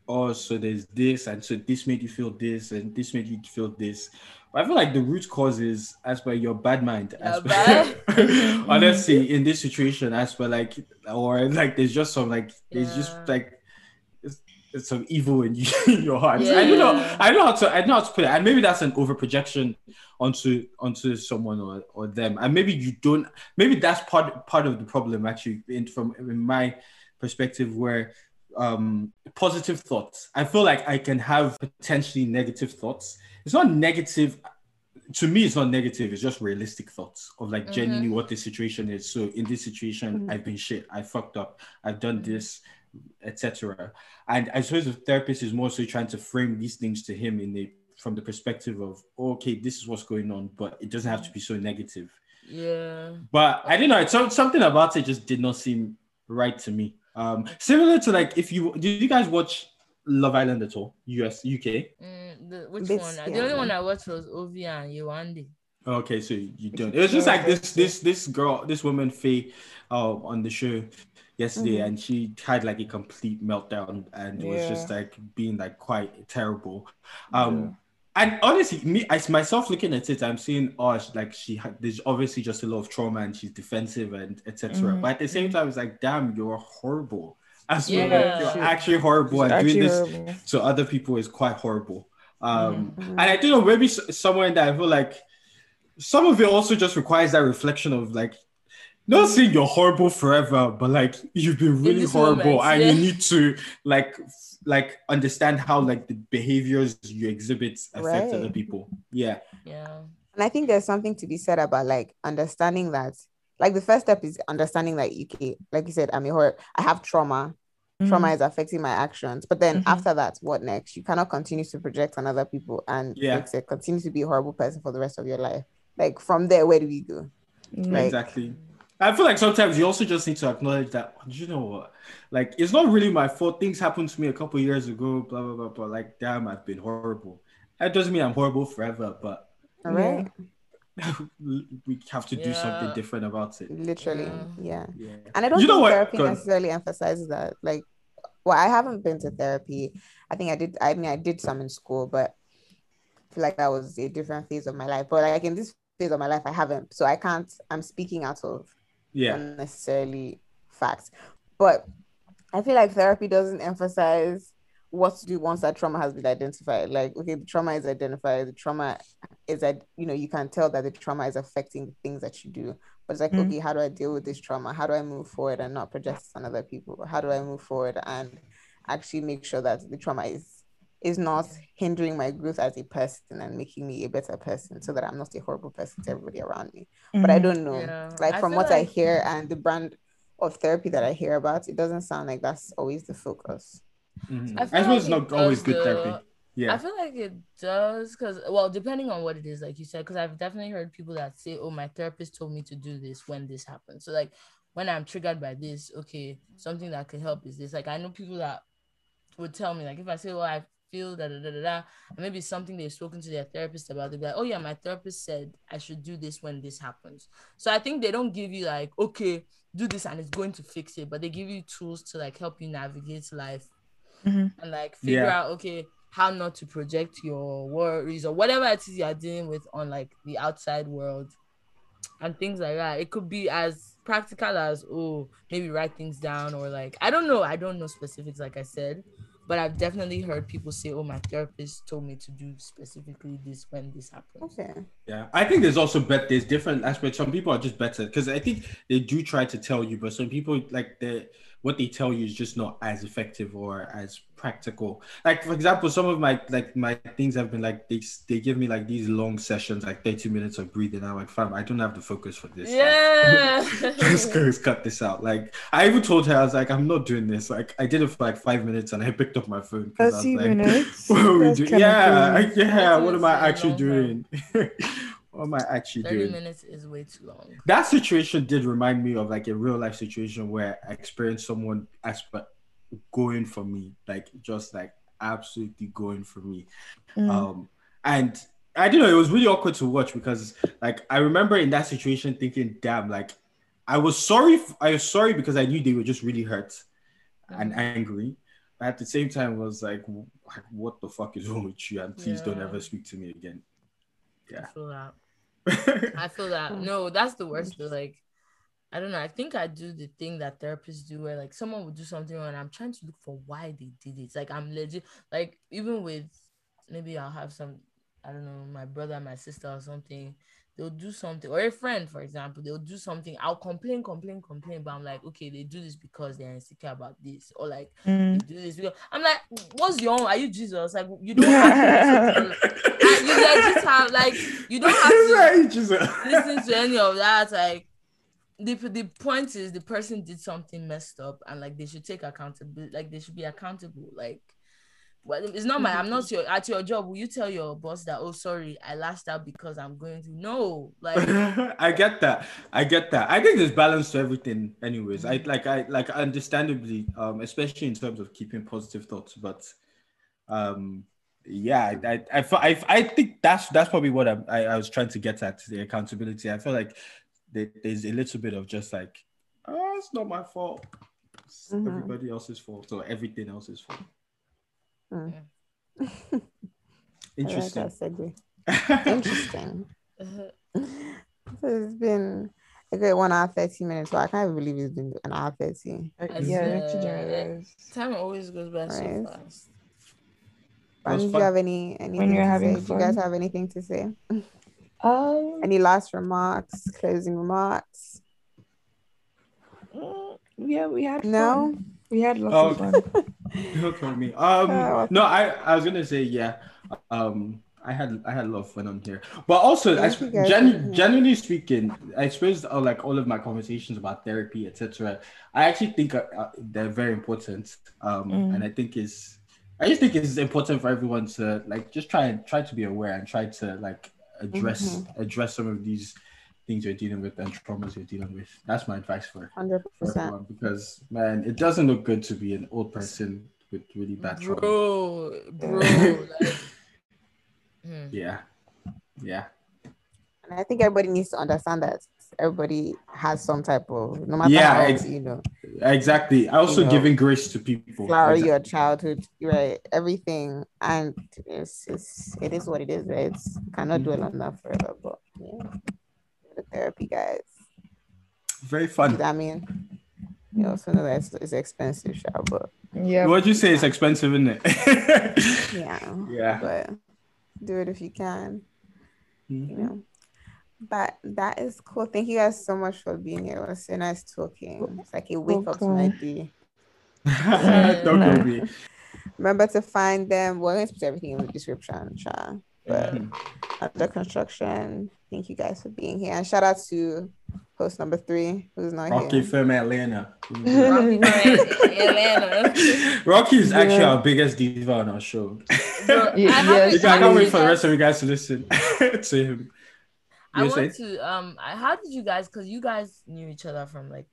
oh, so there's this, and so this made you feel this, and this made you feel this. But I feel like the root cause is as per your bad mind, as per, [laughs] honestly, [laughs] in this situation, as per like, or like there's just some like, there's yeah. just like it's some evil in, you, [laughs] in your heart. Yeah. I don't know. I know how to. I know how to put it. And maybe that's an overprojection onto onto someone or, or them. And maybe you don't. Maybe that's part part of the problem actually. In from in my perspective, where um positive thoughts. I feel like I can have potentially negative thoughts. It's not negative to me it's not negative it's just realistic thoughts of like mm-hmm. genuinely what the situation is so in this situation mm-hmm. i've been shit i fucked up i've done mm-hmm. this etc and i suppose the therapist is more so trying to frame these things to him in the from the perspective of okay this is what's going on but it doesn't have to be so negative yeah but i don't know it's something about it just did not seem right to me um, similar to like if you did you guys watch Love Island at all? US, UK? Mm, the, which this, one? Yeah, the only one I watched was Ovie and Yewande. Okay, so you don't. It was just like this, this, this girl, this woman, Faye, uh, on the show. yesterday mm-hmm. and she had like a complete meltdown and yeah. was just like being like quite terrible. Um yeah. And honestly, me, I myself looking at it, I'm seeing, oh, like she had, there's obviously just a lot of trauma and she's defensive and etc. Mm-hmm. But at the same time, it's like, damn, you're horrible. As yeah. well, you're actually horrible, and doing this horrible. to other people is quite horrible. Um, mm-hmm. And I don't know, maybe somewhere in that I feel like some of it also just requires that reflection of like not saying you're horrible forever, but like you've been really horrible moment, and yeah. you need to like like understand how like the behaviors you exhibit affect right. other people. Yeah. Yeah. And I think there's something to be said about like understanding that like the first step is understanding that okay, like you said, I'm a horror, I have trauma. Mm-hmm. Trauma is affecting my actions. But then mm-hmm. after that, what next? You cannot continue to project on other people and yeah. like say, continue to be a horrible person for the rest of your life. Like from there, where do we go? Mm-hmm. Like, exactly. I feel like sometimes you also just need to acknowledge that you know what, like it's not really my fault. Things happened to me a couple years ago, blah blah blah. But like, damn, I've been horrible. That doesn't mean I'm horrible forever, but all right. [laughs] we have to yeah. do something different about it. Literally, yeah. yeah. yeah. And I don't you think therapy necessarily emphasizes that. Like, well, I haven't been to therapy. I think I did. I mean, I did some in school, but I feel like that was a different phase of my life. But like in this phase of my life, I haven't. So I can't. I'm speaking out of yeah. necessarily facts. But i feel like therapy doesn't emphasize what to do once that trauma has been identified. Like okay the trauma is identified the trauma is that you know you can tell that the trauma is affecting the things that you do. But it's like mm-hmm. okay how do i deal with this trauma? How do i move forward and not project on other people? How do i move forward and actually make sure that the trauma is is not hindering my growth as a person and making me a better person so that I'm not a horrible person to everybody around me. Mm-hmm. But I mm-hmm. don't know. Yeah. Like from what like... I hear and the brand of therapy that I hear about, it doesn't sound like that's always the focus. Mm-hmm. I, I suppose like it's not always good therapy. Yeah. I feel like it does because, well, depending on what it is, like you said, because I've definitely heard people that say, oh, my therapist told me to do this when this happens. So, like, when I'm triggered by this, okay, something that can help is this. Like, I know people that would tell me, like, if I say, well, I feel da da da da da, and maybe something they've spoken to their therapist about. They'll be like, "Oh yeah, my therapist said I should do this when this happens." So I think they don't give you like, "Okay, do this and it's going to fix it," but they give you tools to like help you navigate life mm-hmm. and like figure yeah. out, okay, how not to project your worries or whatever it is you're dealing with on like the outside world and things like that. It could be as practical as oh maybe write things down or like I don't know I don't know specifics like I said but I've definitely heard people say, "Oh, my therapist told me to do specifically this when this happens." Okay. Yeah, I think there's also bet there's different aspects. Some people are just better because I think they do try to tell you, but some people like the what they tell you is just not as effective or as practical. Like for example, some of my like my things have been like they they give me like these long sessions, like 30 minutes of breathing. I'm like, fam, I don't have the focus for this. [laughs] Yeah. Like, let's cut this out. Like I even told her I was like, I'm not doing this. Like I did it for like five minutes and I picked up my phone. 30 like, minutes. [laughs] What are we doing? Yeah, [laughs] yeah. What am I actually doing? What am I actually 30 doing? minutes is way too long. That situation did remind me of like a real life situation where I experienced someone as going for me, like just like absolutely going for me. Mm. Um, and I don't know, it was really awkward to watch because like I remember in that situation thinking, damn, like I was sorry, I was sorry because I knew they were just really hurt mm. and angry. But at the same time, was like, what the fuck is wrong with you? And please yeah. don't ever speak to me again. Yeah. I feel that. I feel [laughs] that. No, that's the worst. Though. Like, I don't know. I think I do the thing that therapists do where like someone would do something and I'm trying to look for why they did it. Like I'm legit like even with maybe I'll have some I don't know, my brother, my sister or something, they'll do something, or a friend, for example, they'll do something. I'll complain, complain, complain, but I'm like, okay, they do this because they're insecure about this, or like mm. they do this because I'm like, what's your own? Are you Jesus? Like you don't have to, [laughs] you just have like you don't have to listen to any of [laughs] that. Like the the point is the person did something messed up and like they should take accountability like they should be accountable like well it's not my i'm not [laughs] your at your job will you tell your boss that oh sorry i lashed out because i'm going to no like [laughs] i get that i get that i think there's balance to everything anyways i like i like understandably um especially in terms of keeping positive thoughts but um yeah i i i, I, I think that's that's probably what I, I, I was trying to get at the accountability i feel like there's a little bit of just like, oh, it's not my fault. mm-hmm. everybody else's fault or everything else's fault. Mm. [laughs] Interesting. Like [laughs] Interesting. it's been a good one hour, 30 minutes. Well, I can't believe it's been an hour 30. Yeah, uh, time always goes by right. so fast. When do you have any anything when you're having say? Do you guys have anything to say? Um any last remarks, closing remarks? Mm, yeah, we had no. Fun. We had lots oh, of [laughs] fun. [laughs] okay, me. Um, oh, no, I, I was gonna say yeah. Um, I had I had a lot of fun on here, but also, I, gen, genuinely speaking, I suppose uh, like all of my conversations about therapy, etc. I actually think uh, uh, they're very important, um, mm. and I think is I just think it's important for everyone to like just try and try to be aware and try to like address mm-hmm. address some of these things you're dealing with and traumas you're dealing with. That's my advice for, 100%. for everyone because man, it doesn't look good to be an old person with really bad trauma. Bro, bro. [laughs] like, hmm. Yeah. Yeah. And I think everybody needs to understand that everybody has some type of no matter yeah, how, ex- you know. Exactly. Also you know, giving grace to people. Flower exactly. your childhood, right? Everything. And it's, it's it is what it is, right? It's cannot dwell on that forever. But yeah. The therapy guys. Very fun. I mean, you also know that it's, it's expensive, Sha, but yeah. What'd you say? It's expensive, isn't it? [laughs] yeah. Yeah. But do it if you can. Mm-hmm. You know. But that is cool. Thank you guys so much for being here. It was so nice talking. It's like a wake okay. up to my day. [laughs] Don't me. Remember to find them. We're going to put everything in the description, Sha. But mm-hmm. under construction, thank you guys for being here. And shout out to host number three, who's not Rocky here. from Atlanta. Rocky from Atlanta. [laughs] Rocky is actually yeah. our biggest diva on our show. Bro, yeah, [laughs] I, I can't wait for the rest of you guys to listen [laughs] to him. I want to um how did you guys because you guys knew each other from like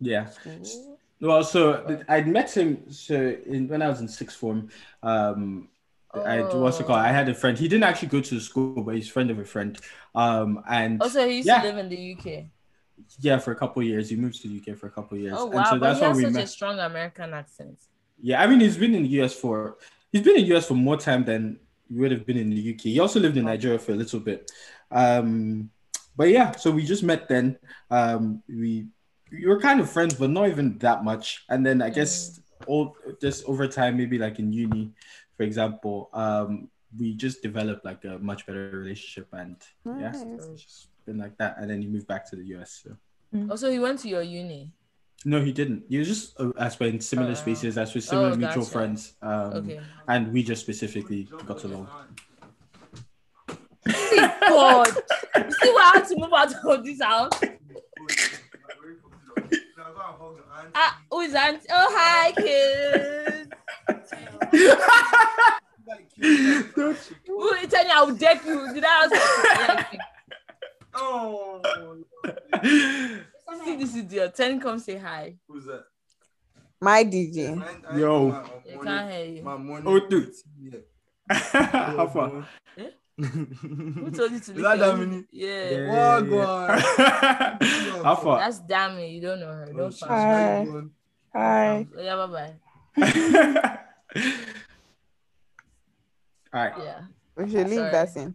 yeah school? well so I'd met him so in when I was in sixth form um oh. I what's it called I had a friend he didn't actually go to the school but he's friend of a friend um and also oh, he used yeah. to live in the UK yeah for a couple years he moved to the UK for a couple years oh wow and so but that's he has such met. a strong American accent yeah I mean he's been in the US for he's been in the US for more time than he would have been in the UK he also lived in Nigeria for a little bit um, but yeah, so we just met then. Um, we we were kind of friends, but not even that much. And then I guess mm. all just over time, maybe like in uni, for example, um, we just developed like a much better relationship, and nice. yeah, so it's just been like that. And then he moved back to the US. So. Mm. Also, he went to your uni. No, he didn't. He was just uh, as in similar oh. spaces, as with similar oh, mutual gotcha. friends. Um, okay. And we just specifically got along. God. You see what I had to move out of this house? [laughs] Ah, who is aunt? Oh, hi, kids. Who tell me I will deck you? Did I ask? Oh. See this idiot. Tell him come say hi. Who's that? My DJ. Yo. I can't hear you. My morning. Oh, dude. Yeah. [laughs] How far? Eh? Who told you to leave? That Damini? Yeah. yeah. What God? [laughs] How far? That's Dami. You don't know her. Don't oh, Hi. Hi. Oh, yeah, bye bye. All right. Yeah. We should leave that in.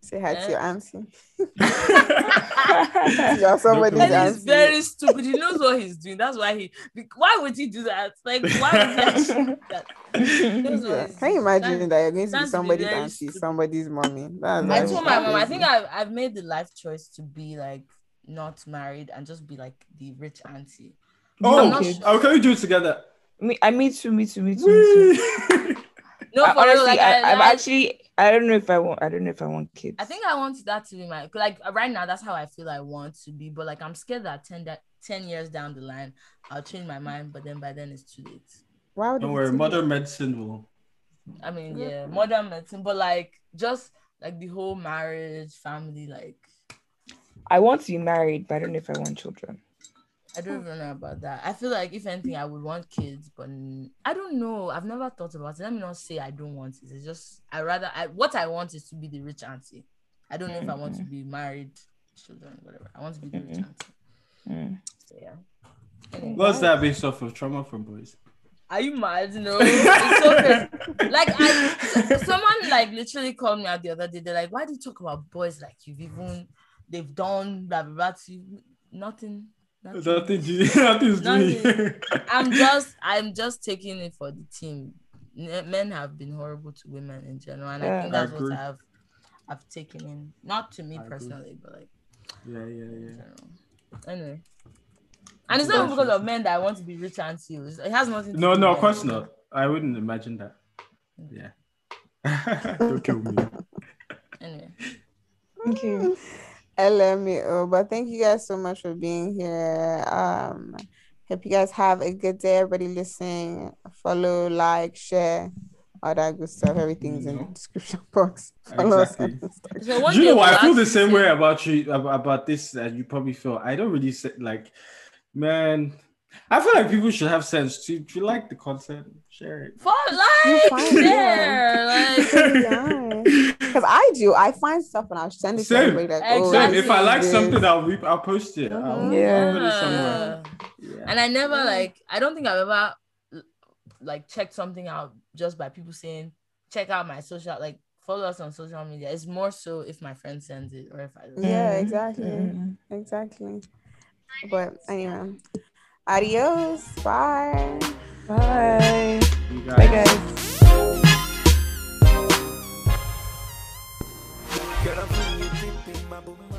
Say hi to your auntie. [laughs] You're somebody's that auntie. very stupid. He knows what he's doing. That's why he. Why would he do that? Like, why would he do [laughs] that? Yeah. Can you imagine that, that you're going to be somebody's auntie, stupid. somebody's mommy? That's I told my mom. I think I've I've made the life choice to be like not married and just be like the rich auntie. Oh, sure. oh, can we do it together? Me, I me too, me too, me too. Me too. [laughs] no, for honestly, real, like, I, I, I've actually I don't know if I want. I don't know if I want kids. I think I want that to be my like right now. That's how I feel I want to be. But like I'm scared that 10, that 10 years down the line, I'll change my mind. But then by then it's too late. Why would don't worry, modern medicine will. I mean, yeah, modern medicine, but like just like the whole marriage, family, like. I want to be married, but I don't know if I want children. I don't even know about that. I feel like if anything, I would want kids, but I don't know. I've never thought about it. Let me not say I don't want it. It's just I rather I what I want is to be the rich auntie. I don't know mm-hmm. if I want to mm-hmm. be married, children, whatever. I want to be the rich mm-hmm. auntie. Mm. So yeah. What's that based off of trauma from boys? Are you mad? No, [laughs] it's so crazy. Like I, [laughs] someone like literally called me out the other day. They're like, "Why do you talk about boys like you've even they've done blah blah blah to you? Nothing." Nothing, nothing, nothing. I'm [laughs] just, I'm just taking it for the team. Men have been horrible to women in general, and yeah, I think that's I what I've, I've taken in. Not to me I personally, agree. but like, yeah, yeah, yeah. Anyway. And it's not because of men that I want to be rich and serious. It has nothing. no, no, of course not. I wouldn't imagine that. Yeah. [laughs] Don't kill me. Anyway. Thank you. LMAO. But thank you guys so much for being here. Um, hope you guys have a good day. Everybody listening, follow, like, share, all that good stuff. Everything's in the description [laughs] box. Follow exactly. So you know, I feel the same way about you about, about this as you probably feel. I don't really say, like Man, I feel like people should have sense too. If you like the content, share it. For like, share, like, [laughs] because I do. I find stuff and I'll send it Same. to everybody. Like, oh, Same. If I like this. something, I'll re- I'll post it. Mm-hmm. I'll, yeah. I'll put it somewhere. Yeah. And I never like. I don't think I've ever like checked something out just by people saying, "Check out my social." Like follow us on social media. It's more so if my friend sends it or if I. Yeah, exactly, mm-hmm. exactly. But anyway, adios. Bye. Bye. Guys. Bye, guys. Girl,